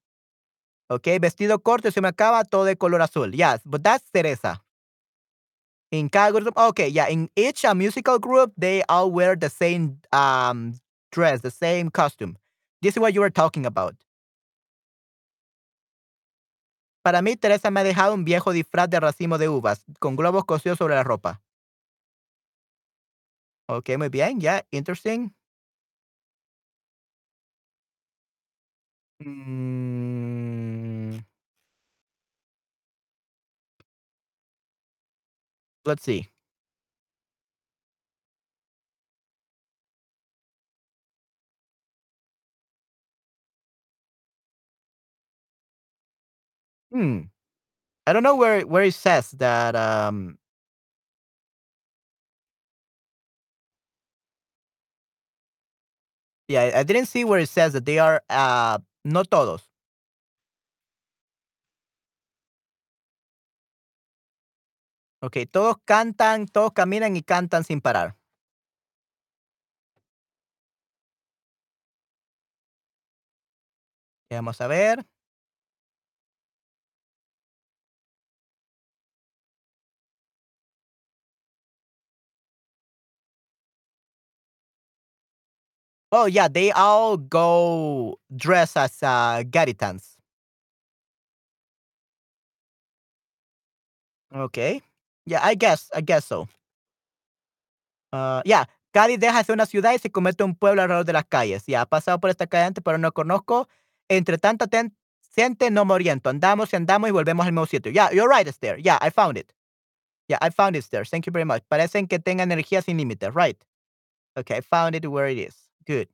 Okay, vestido corto, se me acaba todo de color azul. Yes, but that's Teresa. In cada group, okay, yeah. In each uh, musical group, they all wear the same um dress, the same costume. This is what you were talking about. Para mí, Teresa me ha dejado un viejo disfraz de racimo de uvas, con globos cosidos sobre la ropa. Ok, muy bien, yeah, interesting. Mm. Let's see. Hmm. I don't know where where it says that, um Yeah, I didn't see where it says that they are, uh, no todos. Okey, todos cantan, todos caminan y cantan sin parar. Vamos a ver. Oh, yeah, they all go dressed as, uh, gaditans. Okey. Yeah, I guess I guess so. Ah, yeah, Cádiz deja de ser una ciudad y se convierte en un pueblo alrededor de las calles. Ya, he pasado por esta calle antes, pero no conozco. Entre tanta gente no me. Andamos y andamos y volvemos al mismo sitio. Yeah, you're right, Esther. Yeah, I found it. Yeah, I found it, Esther. Thank you very much. Parecen que tengan energía sin límites. Right. Okay, I found it where it is. Good.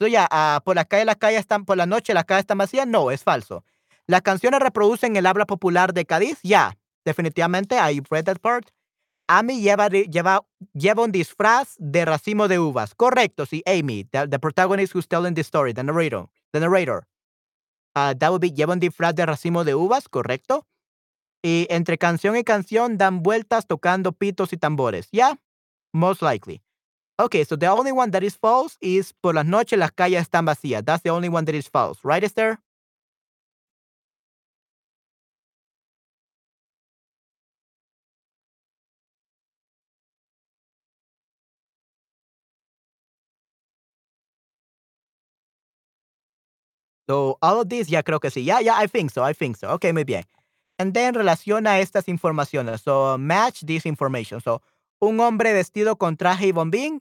So, yeah, ah, por la calle las calles están por la noche, las calles están vacías. No, es falso. Las canciones reproducen el habla popular de Cádiz. Yeah, definitivamente, I read that part. Amy lleva lleva lleva un disfraz de racimo de uvas. Correcto, sí, Amy, the protagonist who's telling the story, the narrator the narrator. Ah, that would be lleva un disfraz de racimo de uvas, correcto. Y entre canción y canción dan vueltas tocando pitos y tambores. Yeah, most likely. Okay, so the only one that is false is por las noches las calles están vacías. That's the only one that is false, right, Esther? So, all of these, ya creo que sí. Yeah, yeah, I think so, I think so. Okay, muy bien. And then relaciona estas informaciones. So, match this information. So, un hombre vestido con traje y bombín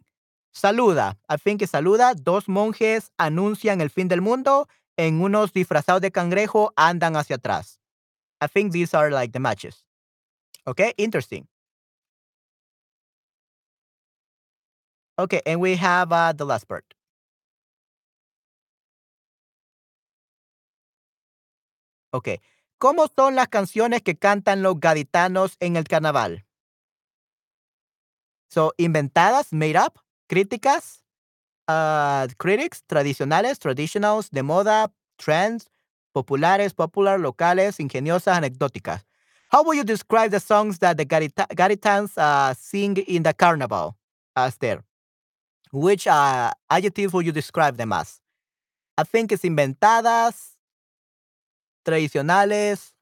saluda. I think saluda. Dos monjes anuncian el fin del mundo. En unos disfrazados de cangrejo andan hacia atrás. I think these are like the matches. Okay, interesting. Okay, and we have uh, the last part. Okay. ¿Cómo son las canciones que cantan los gaditanos en el carnaval? So, inventadas, made up, críticas, ah, critics, tradicionales, traditionals, de moda, trends, populares, popular, locales, ingeniosas, anecdóticas. How would you describe the songs that the Gadita Gaditans uh, sing in the carnival, Esther? Which uh, adjectives would you describe them as? I think it's inventadas, tradicionales,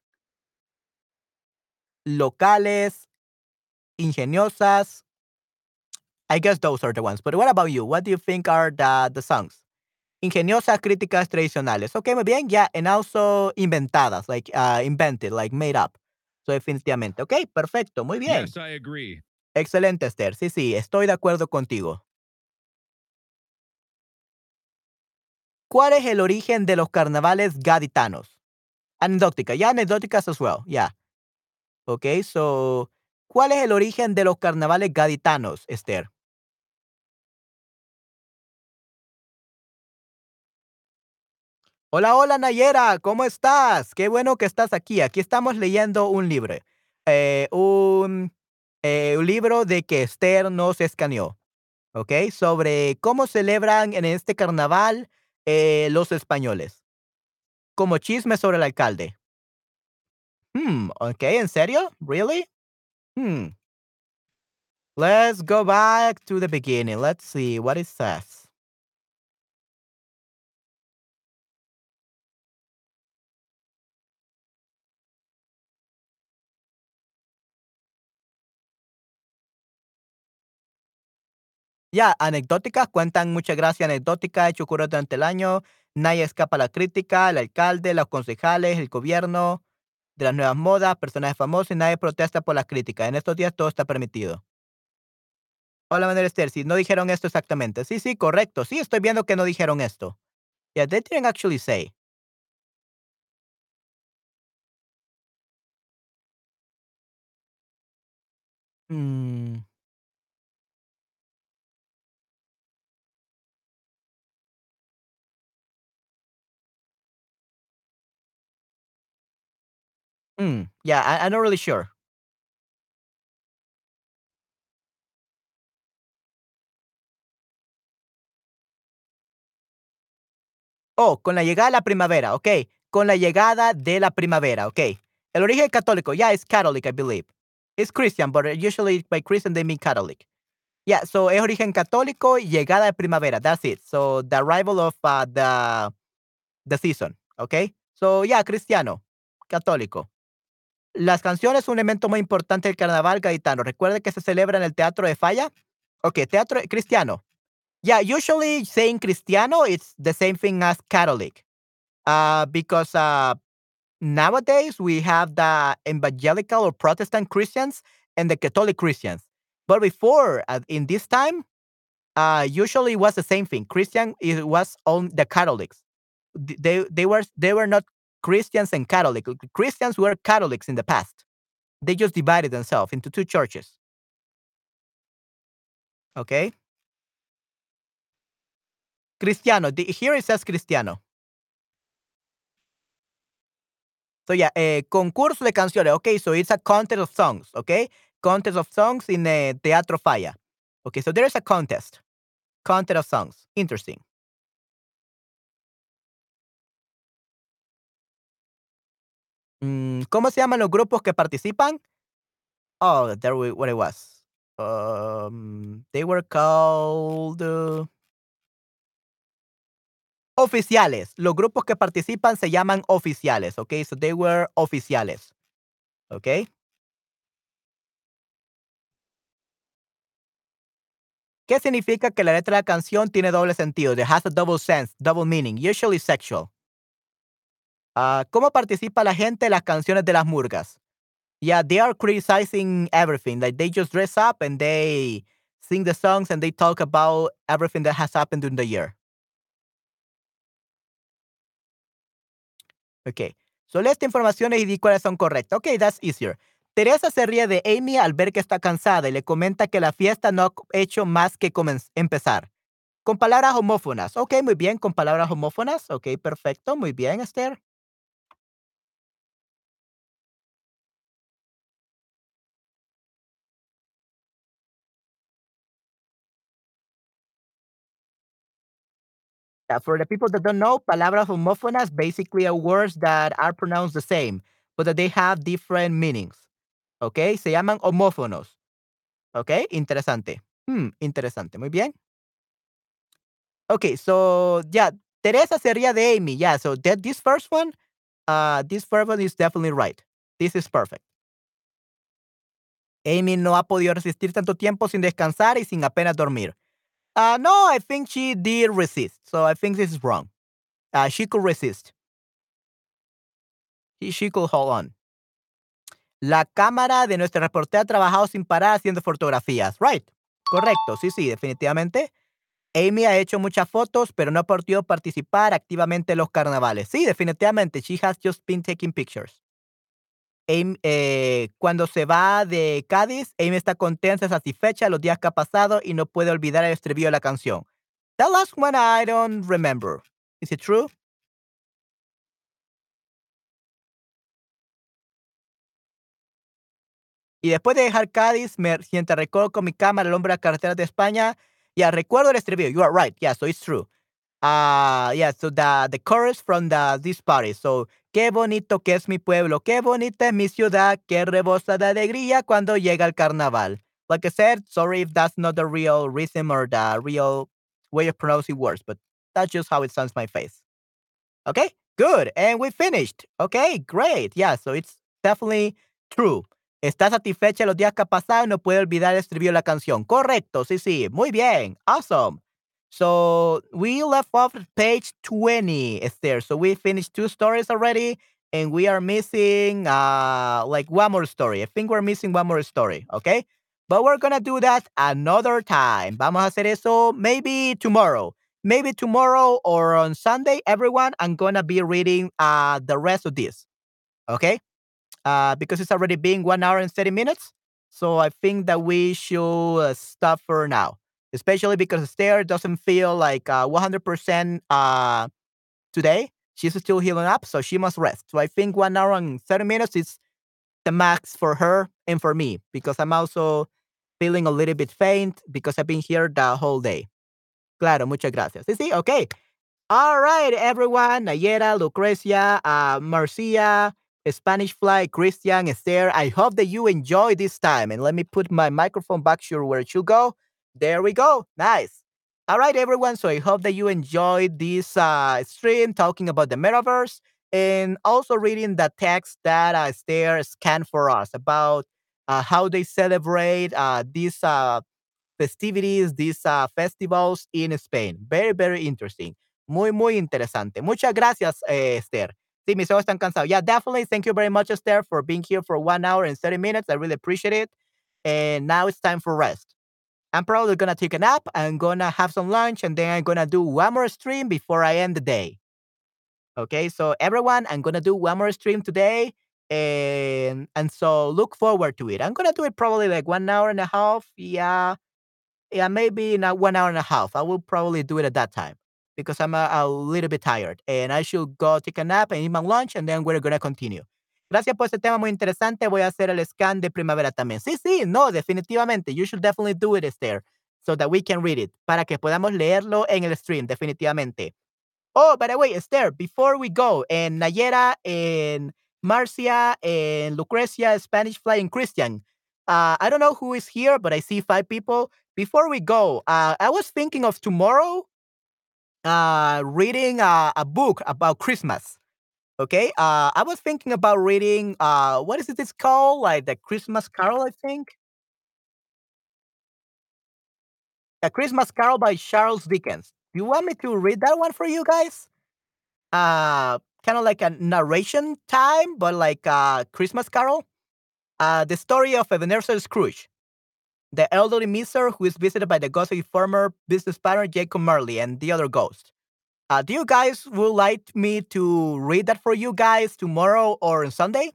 locales, ingeniosas. I guess those are the ones. But what about you? What do you think are the, the songs? Ingeniosas, críticas, tradicionales. Okay, muy bien. Yeah, and also inventadas, like uh, invented, like made up. So, definitivamente. Okay, perfecto. Muy bien. Yes, I agree. Excelente, Esther. Sí, sí, estoy de acuerdo contigo. ¿Cuál es el origen de los carnavales gaditanos? Anecdótica. Yeah, anecdóticas as well. Yeah. Okay, so, ¿cuál es el origen de los carnavales gaditanos, Esther? Hola, hola, Nayera, ¿cómo estás? Qué bueno que estás aquí. Aquí estamos leyendo un libro, eh, un, eh, un libro de que Esther nos escaneó, ¿ok? Sobre cómo celebran en este carnaval eh, los españoles. Como chisme sobre el alcalde. Hmm, ok, ¿en serio? Really? Hmm. Let's go back to the beginning. Let's see what it says. Ya, anecdóticas, cuentan mucha gracia anecdótica, hecho durante el año, nadie escapa a la crítica, el alcalde, los concejales, el gobierno, de las nuevas modas, personajes famosos y nadie protesta por las críticas. En estos días todo está permitido. Hola, Manuel Esther, sí, no dijeron esto exactamente. Sí, sí, correcto. Sí, estoy viendo que no dijeron esto. Yeah, they didn't actually say. Mm. Mm, yeah, I'm not really sure. Oh, con la llegada de la primavera, okey. Con la llegada de la primavera, okey. El origen católico, yeah, it's Catholic, I believe. It's Christian, but usually by Christian they mean Catholic. Yeah, so es origen católico llegada de primavera, that's it. So the arrival of uh, the the season, okey. So yeah, cristiano, católico. Las canciones son un elemento muy importante del carnaval gaditano. ¿Recuerda que se celebra en el Teatro de Falla? Okey, teatro cristiano. Yeah, usually saying cristiano, it's the same thing as Catholic. Uh, because, uh, nowadays we have the evangelical or Protestant Christians and the Catholic Christians. But before, uh, in this time, uh, usually it was the same thing. Christian it was on the Catholics. Th- They they were they were not Christians and Catholic. Christians were Catholics in the past. They just divided themselves into two churches. Okay, Cristiano. the- Here it says Cristiano. So yeah, eh, concurso de canciones. Okay, so it's a contest of songs. Okay, contest of songs in the Teatro Falla. Okay, so there is a contest. Contest of songs. Interesting. ¿Cómo se llaman los grupos que participan? Oh, there we, what it was. Um, they were called uh, oficiales. Los grupos que participan se llaman oficiales. Okay, so they were oficiales. Okay. ¿Qué significa que la letra de la canción tiene doble sentido? It has a double sense, double meaning, usually sexual. Ah, ¿Cómo participa la gente en las canciones de las murgas? Yeah, they are criticizing everything. Like they just dress up and they sing the songs and they talk about everything that has happened during the year. Okay. So esta información y di cuáles son correctas. Okay, that's easier. Teresa se ríe de Amy al ver que está cansada y le comenta que la fiesta no ha hecho más que empezar. Con palabras homófonas. Ok, muy bien, con palabras homófonas. Ok, perfecto, muy bien, Esther. For the people that don't know, palabras homófonas basically are words that are pronounced the same, but that they have different meanings. Ok, se llaman homófonos. Ok, interesante. Hmm, interesante, muy bien. Okay, so yeah, Teresa se ríe de Amy. Yeah, so that this first one, uh, this first one is definitely right. This is perfect. Amy no ha podido resistir tanto tiempo sin descansar y sin apenas dormir. Uh, no, I think she did resist. So I think this is wrong. Uh, she could resist. She, she could hold on. La cámara de nuestra reportera ha trabajado sin parar haciendo fotografías. Right. Correcto. Sí, sí, definitivamente. Amy ha hecho muchas fotos, pero no ha podido participar activamente en los carnavales. Sí, definitivamente. She has just been taking pictures. Eh, cuando se va de Cádiz, Amy está contenta, satisfecha los días que ha pasado y no puede olvidar el estribillo de la canción. That last one I don't remember. Is it true? Y después de dejar Cádiz, me siento recuerdo con mi cámara el hombre de las carreteras de España. Yeah, recuerdo el estribillo. You are right. Yeah, so it's true. Uh, yeah, so the, the chorus from the, this party. So, qué bonito que es mi pueblo, qué bonita es mi ciudad, que rebosa de alegría cuando llega el carnaval. Like I said, sorry if that's not the real rhythm or the real way of pronouncing words, but that's just how it sounds my face. Okay, good. And we finished. Okay, great. Yeah, so it's definitely true. Está satisfecha los días que ha pasado no puede olvidar de la canción. Correcto, sí, sí. Muy bien. Awesome. So we left off at page 20, Esther. So we finished two stories already, and we are missing uh like one more story. I think we're missing one more story, okay? But we're gonna do that another time. Vamos a hacer eso maybe tomorrow. Maybe tomorrow or on Sunday, everyone, I'm gonna be reading uh the rest of this. Okay? Uh because it's already been one hour and 30 minutes. So I think that we should uh, stop for now especially because Esther doesn't feel like uh, 100% uh, today. She's still healing up, so she must rest. So I think one hour and 30 minutes is the max for her and for me because I'm also feeling a little bit faint because I've been here the whole day. Claro, muchas gracias. Sí, sí, okay. All right, everyone. Nayera, Lucrecia, uh, Marcia, Spanish Fly, Christian, Esther. I hope that you enjoy this time. And let me put my microphone back sure where it should go. There we go. Nice. All right, everyone. So I hope that you enjoyed this uh, stream talking about the metaverse and also reading the text that uh, Esther scanned for us about uh, how they celebrate uh, these uh, festivities, these uh, festivals in Spain. Very, very interesting. Muy, muy interesante. Muchas gracias, eh, Esther. Sí, mis ojos están cansados. Yeah, definitely. Thank you very much, Esther, for being here for one hour and 30 minutes. I really appreciate it. And now it's time for rest. I'm probably gonna take a nap. I'm gonna have some lunch, and then I'm gonna do one more stream before I end the day. Okay, so everyone, I'm gonna do one more stream today, and and so look forward to it. I'm gonna do it probably like one hour and a half. Yeah, yeah, maybe not one hour and a half. I will probably do it at that time because I'm a, a little bit tired, and I should go take a nap and eat my lunch, and then we're gonna continue. Gracias por este tema muy interesante. Voy a hacer el scan de primavera también. Sí, sí, no, definitivamente. You should definitely do it, Esther, so that we can read it, para que podamos leerlo en el stream, definitivamente. Oh, by the way, Esther, before we go, and Nayera, and Marcia, and Lucrecia, Spanish Fly, and Christian. Uh, I don't know who is here, but I see five people. Before we go, uh, I was thinking of tomorrow uh, reading a book about Christmas. Okay. Uh, I was thinking about reading, uh, what is it it's called? Like the Christmas Carol, I think. A Christmas Carol by Charles Dickens. Do you want me to read that one for you guys? Uh, kind of like a narration time, but like a Christmas Carol. Uh, the story of Ebenezer Scrooge, the elderly miser who is visited by the ghost of former business partner Jacob Marley and the other ghost. Uh, do you guys would like me to read that for you guys tomorrow or on Sunday?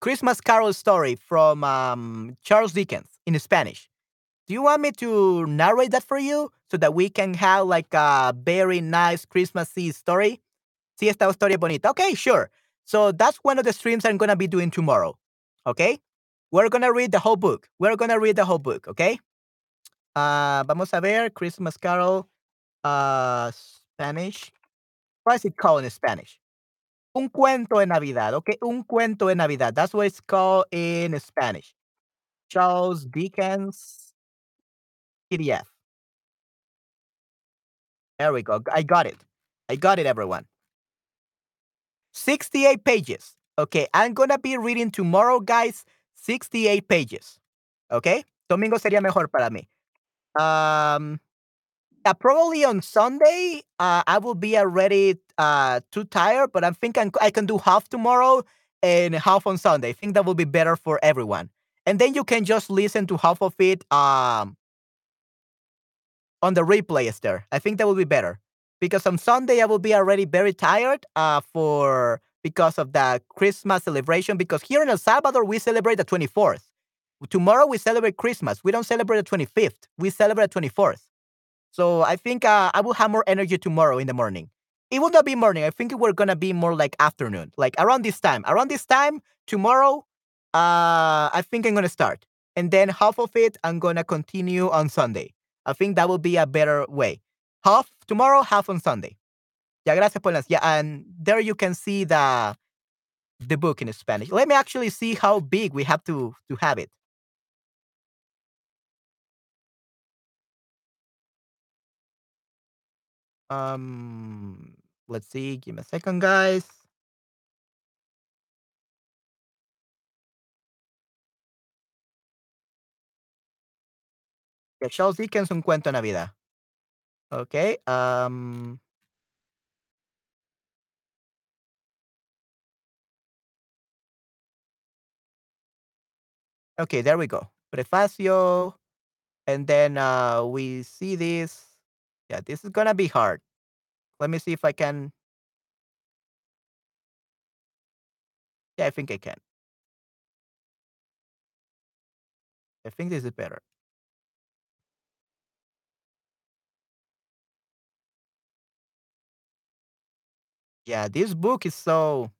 Christmas Carol story from um, Charles Dickens in Spanish. Do you want me to narrate that for you so that we can have like a very nice Christmassy story? Sí, esta historia bonita. Okay, sure. So that's one of the streams I'm to be doing tomorrow. Okay? We're to read the whole book. We're to read the whole book, okay? Uh, vamos a ver Christmas Carol uh, Spanish. What is it called in Spanish? Un cuento de Navidad, okay? Un cuento de Navidad. That's what it's called in Spanish. Charles Dickens PDF. There we go. I got it. I got it, everyone. 68 pages. Okay, I'm gonna be reading tomorrow, guys. 68 pages. Okay? Domingo sería mejor para mí. Um, uh, probably on Sunday, uh, I will be already uh, too tired, but I'm thinking I can do half tomorrow and half on Sunday. I think that will be better for everyone. And then you can just listen to half of it um, on the replay, Esther. I think that will be better because on Sunday I will be already very tired uh, for because of the Christmas celebration. Because here in El Salvador we celebrate the 24th. Tomorrow we celebrate Christmas. We don't celebrate the 25th. We celebrate the 24th. So I think uh, I will have more energy tomorrow in the morning. It will not be morning. I think we're gonna be more like afternoon, like around this time. Around this time tomorrow, uh, I think I'm gonna start, and then half of it I'm gonna continue on Sunday. I think that will be a better way. Half tomorrow, half on Sunday. Ya, gracias por las. Yeah, and there you can see the the book in Spanish. Let me actually see how big we have to to have it. Um, let's see. Give me a second, guys. Yeah, Charles Dickens, Un Cuento de Navidad. Okay. Um. Okay, there we go. Prefacio. And then uh, we see this. Yeah, this is gonna be hard. Let me see if I can. Yeah, I think I can. I think this is better. Yeah, this book is so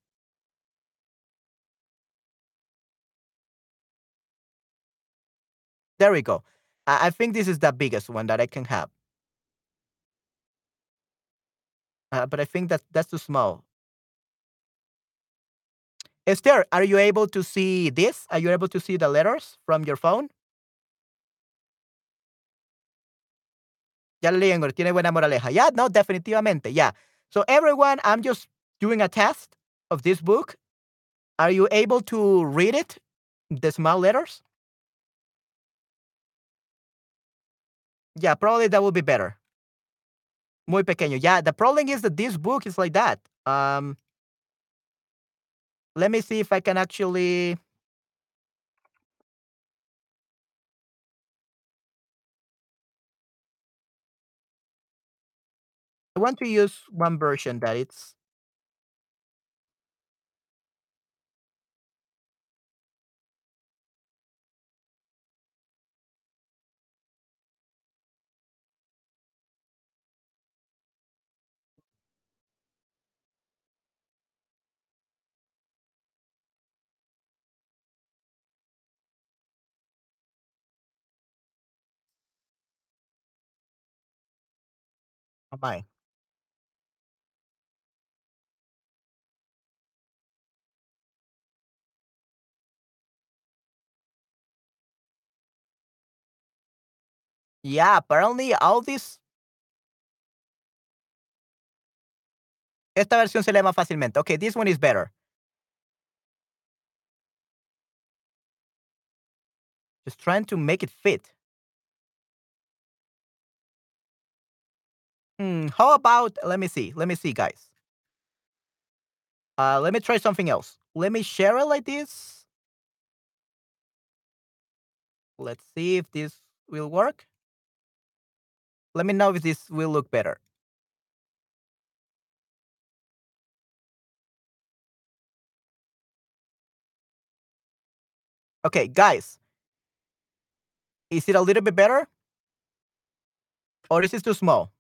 There we go. I, think this is the biggest one that I can have. Uh, but I think that that's too small. Esther, are you able to see this? Are you able to see the letters from your phone? Ya lo leí en tiene buena moraleja. Yeah, no, definitivamente. Yeah. So everyone, I'm just doing a test of this book. Are you able to read it? The small letters? Yeah, probably that would be better. Muy pequeño. Yeah, the problem is that this book is like that. Um, let me see if I can actually. I want to use one version that it's. My. Yeah, apparently all these. Esta versión se lee más fácilmente. Okay, this one is better. Just trying to make it fit. Hmm, how about let me see. Let me see, guys. Uh, let me try something else. Let me share it like this. Let's see if this will work. Let me know if this will look better. Okay, guys. Is it a little bit better? Or is it too small?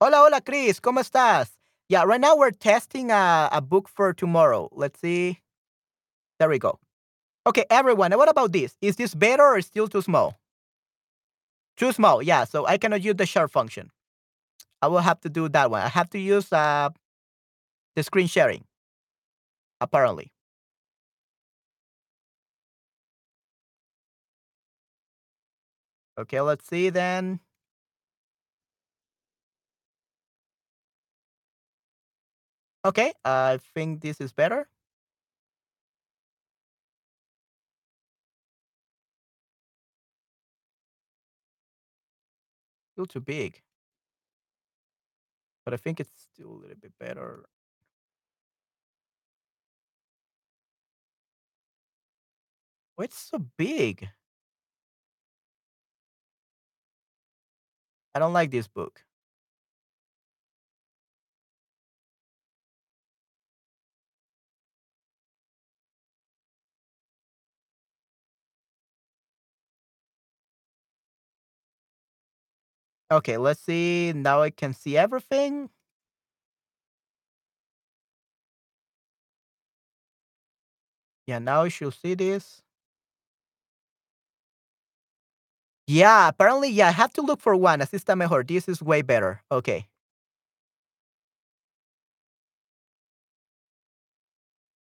Hola, hola, Chris. ¿Cómo estás? Yeah, right now we're testing a, a book for tomorrow. Let's see. There we go. Okay, everyone, what about this? Is this better or still too small? Too small, yeah. So I cannot use the share function. I will have to do that one. I have to use uh, the screen sharing, apparently. Okay, let's see then. Okay, I think this is better. Still too big. But I think it's still a little bit better. Oh, it's so big. I don't like this book. Okay, let's see. Now I can see everything. Yeah, now I should see this. Yeah, apparently, yeah, I have to look for one. Así está mejor. This is way better. Okay.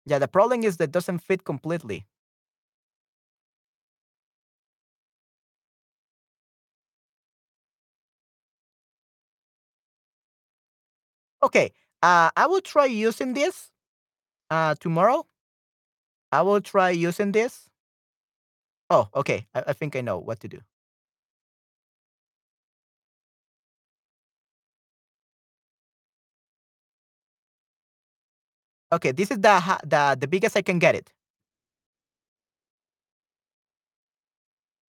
Yeah, the problem is that doesn't fit completely. Okay, uh, I will try using this uh, tomorrow. I will try using this. Oh, okay. I, I think I know what to do. Okay, this is the the the biggest I can get it.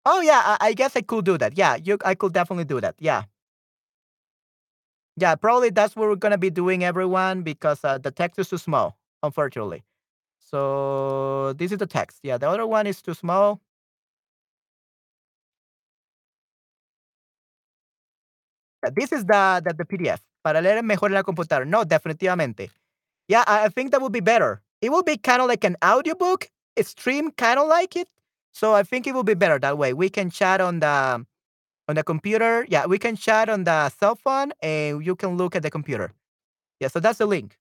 Oh yeah, I, I guess I could do that. Yeah, you I could definitely do that. Yeah yeah, probably that's what we're gonna be doing, everyone, because uh, the text is too small, unfortunately. So this is the text. Yeah, the other one is too small. Yeah, this is the, the, the PDF. Para leer mejor en la computadora. No, definitivamente. Yeah, I, I think that would be better. It will be kind of like an audiobook, stream, kind of like it. So I think it will be better that way. We can chat on the on the computer. Yeah, we can chat on the cell phone and you can look at the computer. Yeah, so that's the link.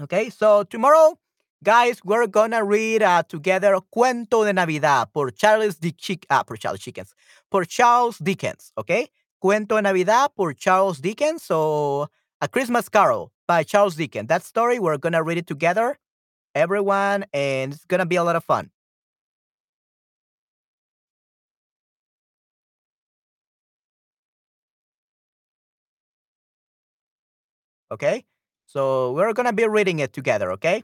Okay, so tomorrow, guys, we're gonna read uh, together Cuento de Navidad por Charles Dickens. Ah, por Charles Dickens. Por Charles Dickens. Okay, Cuento de Navidad por Charles Dickens. So, A Christmas Carol by Charles Dickens. That story, we're gonna read it together, everyone, and it's gonna be a lot of fun. Okay? So we're gonna be reading it together, okay?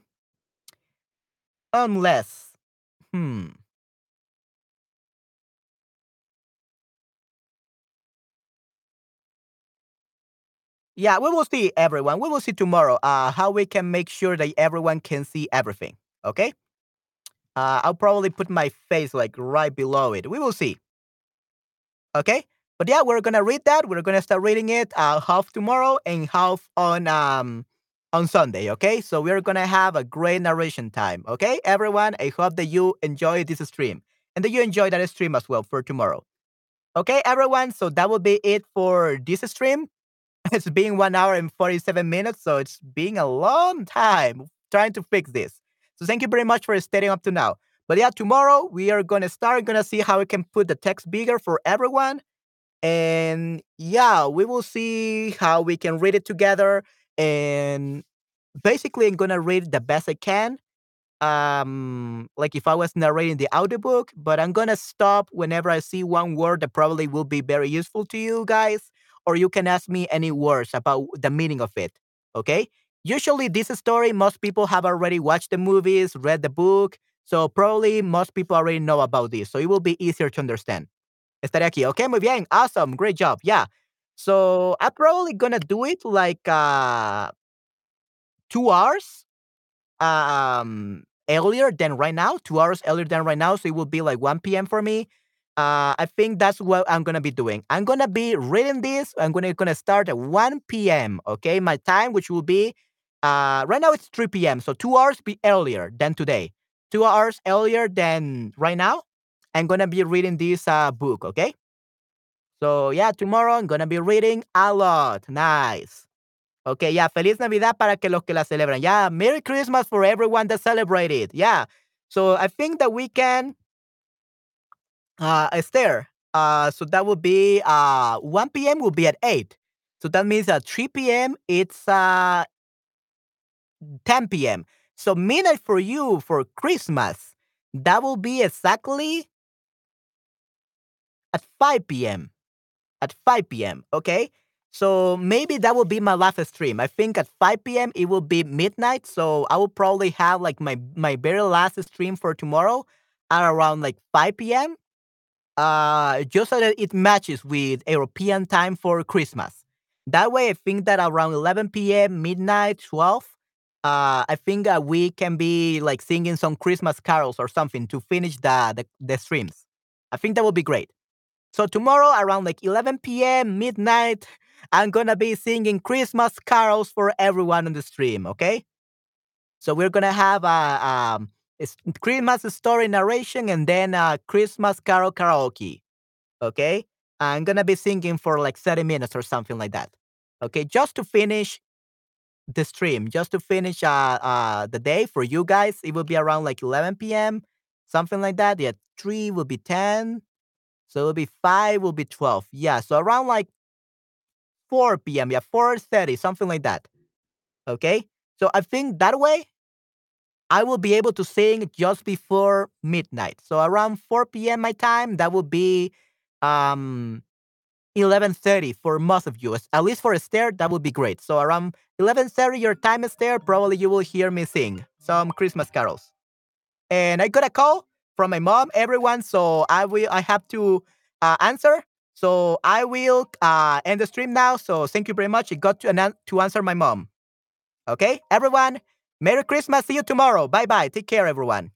Unless, hmm. Yeah, we will see everyone. We will see tomorrow uh, how we can make sure that everyone can see everything. Okay? Uh, I'll probably put my face like right below it. We will see. Okay? But yeah, we're gonna read that. We're gonna start reading it uh, half tomorrow and half on um on Sunday. Okay, so we're gonna have a great narration time. Okay, everyone. I hope that you enjoy this stream and that you enjoy that stream as well for tomorrow. Okay, everyone. So that will be it for this stream. It's been one hour and forty-seven minutes, so it's been a long time trying to fix this. So thank you very much for staying up to now. But yeah, tomorrow we are gonna start. Gonna see how we can put the text bigger for everyone and yeah, we will see how we can read it together. And basically, I'm gonna read the best I can. Um, like if I was narrating the audiobook, but I'm gonna stop whenever I see one word that probably will be very useful to you guys, or you can ask me any words about the meaning of it. Okay. Usually, this story, most people have already watched the movies, read the book, so probably most people already know about this. So it will be easier to understand. Estaré aquí. Okay, muy bien. Awesome. Great job. Yeah. So I'm probably gonna do it like uh two hours um earlier than right now. Two hours earlier than right now. So it will be like 1 p.m. for me. Uh I think that's what I'm gonna be doing. I'm gonna be reading this. I'm gonna gonna start at 1 p.m. Okay, my time, which will be uh right now it's 3 p.m. So two hours be earlier than today. Two hours earlier than right now. I'm gonna be reading this uh, book, okay? So yeah, tomorrow I'm gonna be reading a lot. Nice. Okay, yeah, Feliz Navidad para que los que la celebran. Yeah, Merry Christmas for everyone that celebrated. Yeah. So I think that we can uh Esther. Uh so that would be uh 1 p.m. will be at 8. So that means at 3 p.m. it's uh 10 p.m. So midnight for you for Christmas. That will be exactly at 5 p.m. At 5 p.m. Okay. So maybe that will be my last stream. I think at 5 p.m. it will be midnight. So I will probably have like my my very last stream for tomorrow at around like 5 p.m. Uh, just so that it matches with European time for Christmas. That way, I think that around 11 p.m., midnight, 12, uh, I think uh, we can be like singing some Christmas carols or something to finish the, the the streams. I think that would be great. So tomorrow around like 11 p.m. midnight, I'm gonna be singing Christmas carols for everyone on the stream. Okay. So we're gonna have a, um, a Christmas story narration and then a Christmas carol karaoke. Okay. I'm gonna be singing for like 30 minutes or something like that. Okay, just to finish the stream, just to finish uh, uh the day for you guys. It will be around like 11 p.m. Something like that. Yeah, three will be 10, so it'll be 5 will be 12. Yeah, so around like 4 p.m. Yeah, 4:30, something like that. Okay? So I think that way I will be able to sing just before midnight. So around 4 p.m. my time, that will be um 11:30 for most of you. At least for Esther, that would be great. So around 11:30 your time, Esther, probably you will hear me sing some Christmas carols. And I got a call from my mom, everyone. So I will, I have to uh, answer. So I will uh, end the stream now. So thank you very much. It got to, an- to answer my mom. Okay, everyone. Merry Christmas. See you tomorrow. Bye bye. Take care, everyone.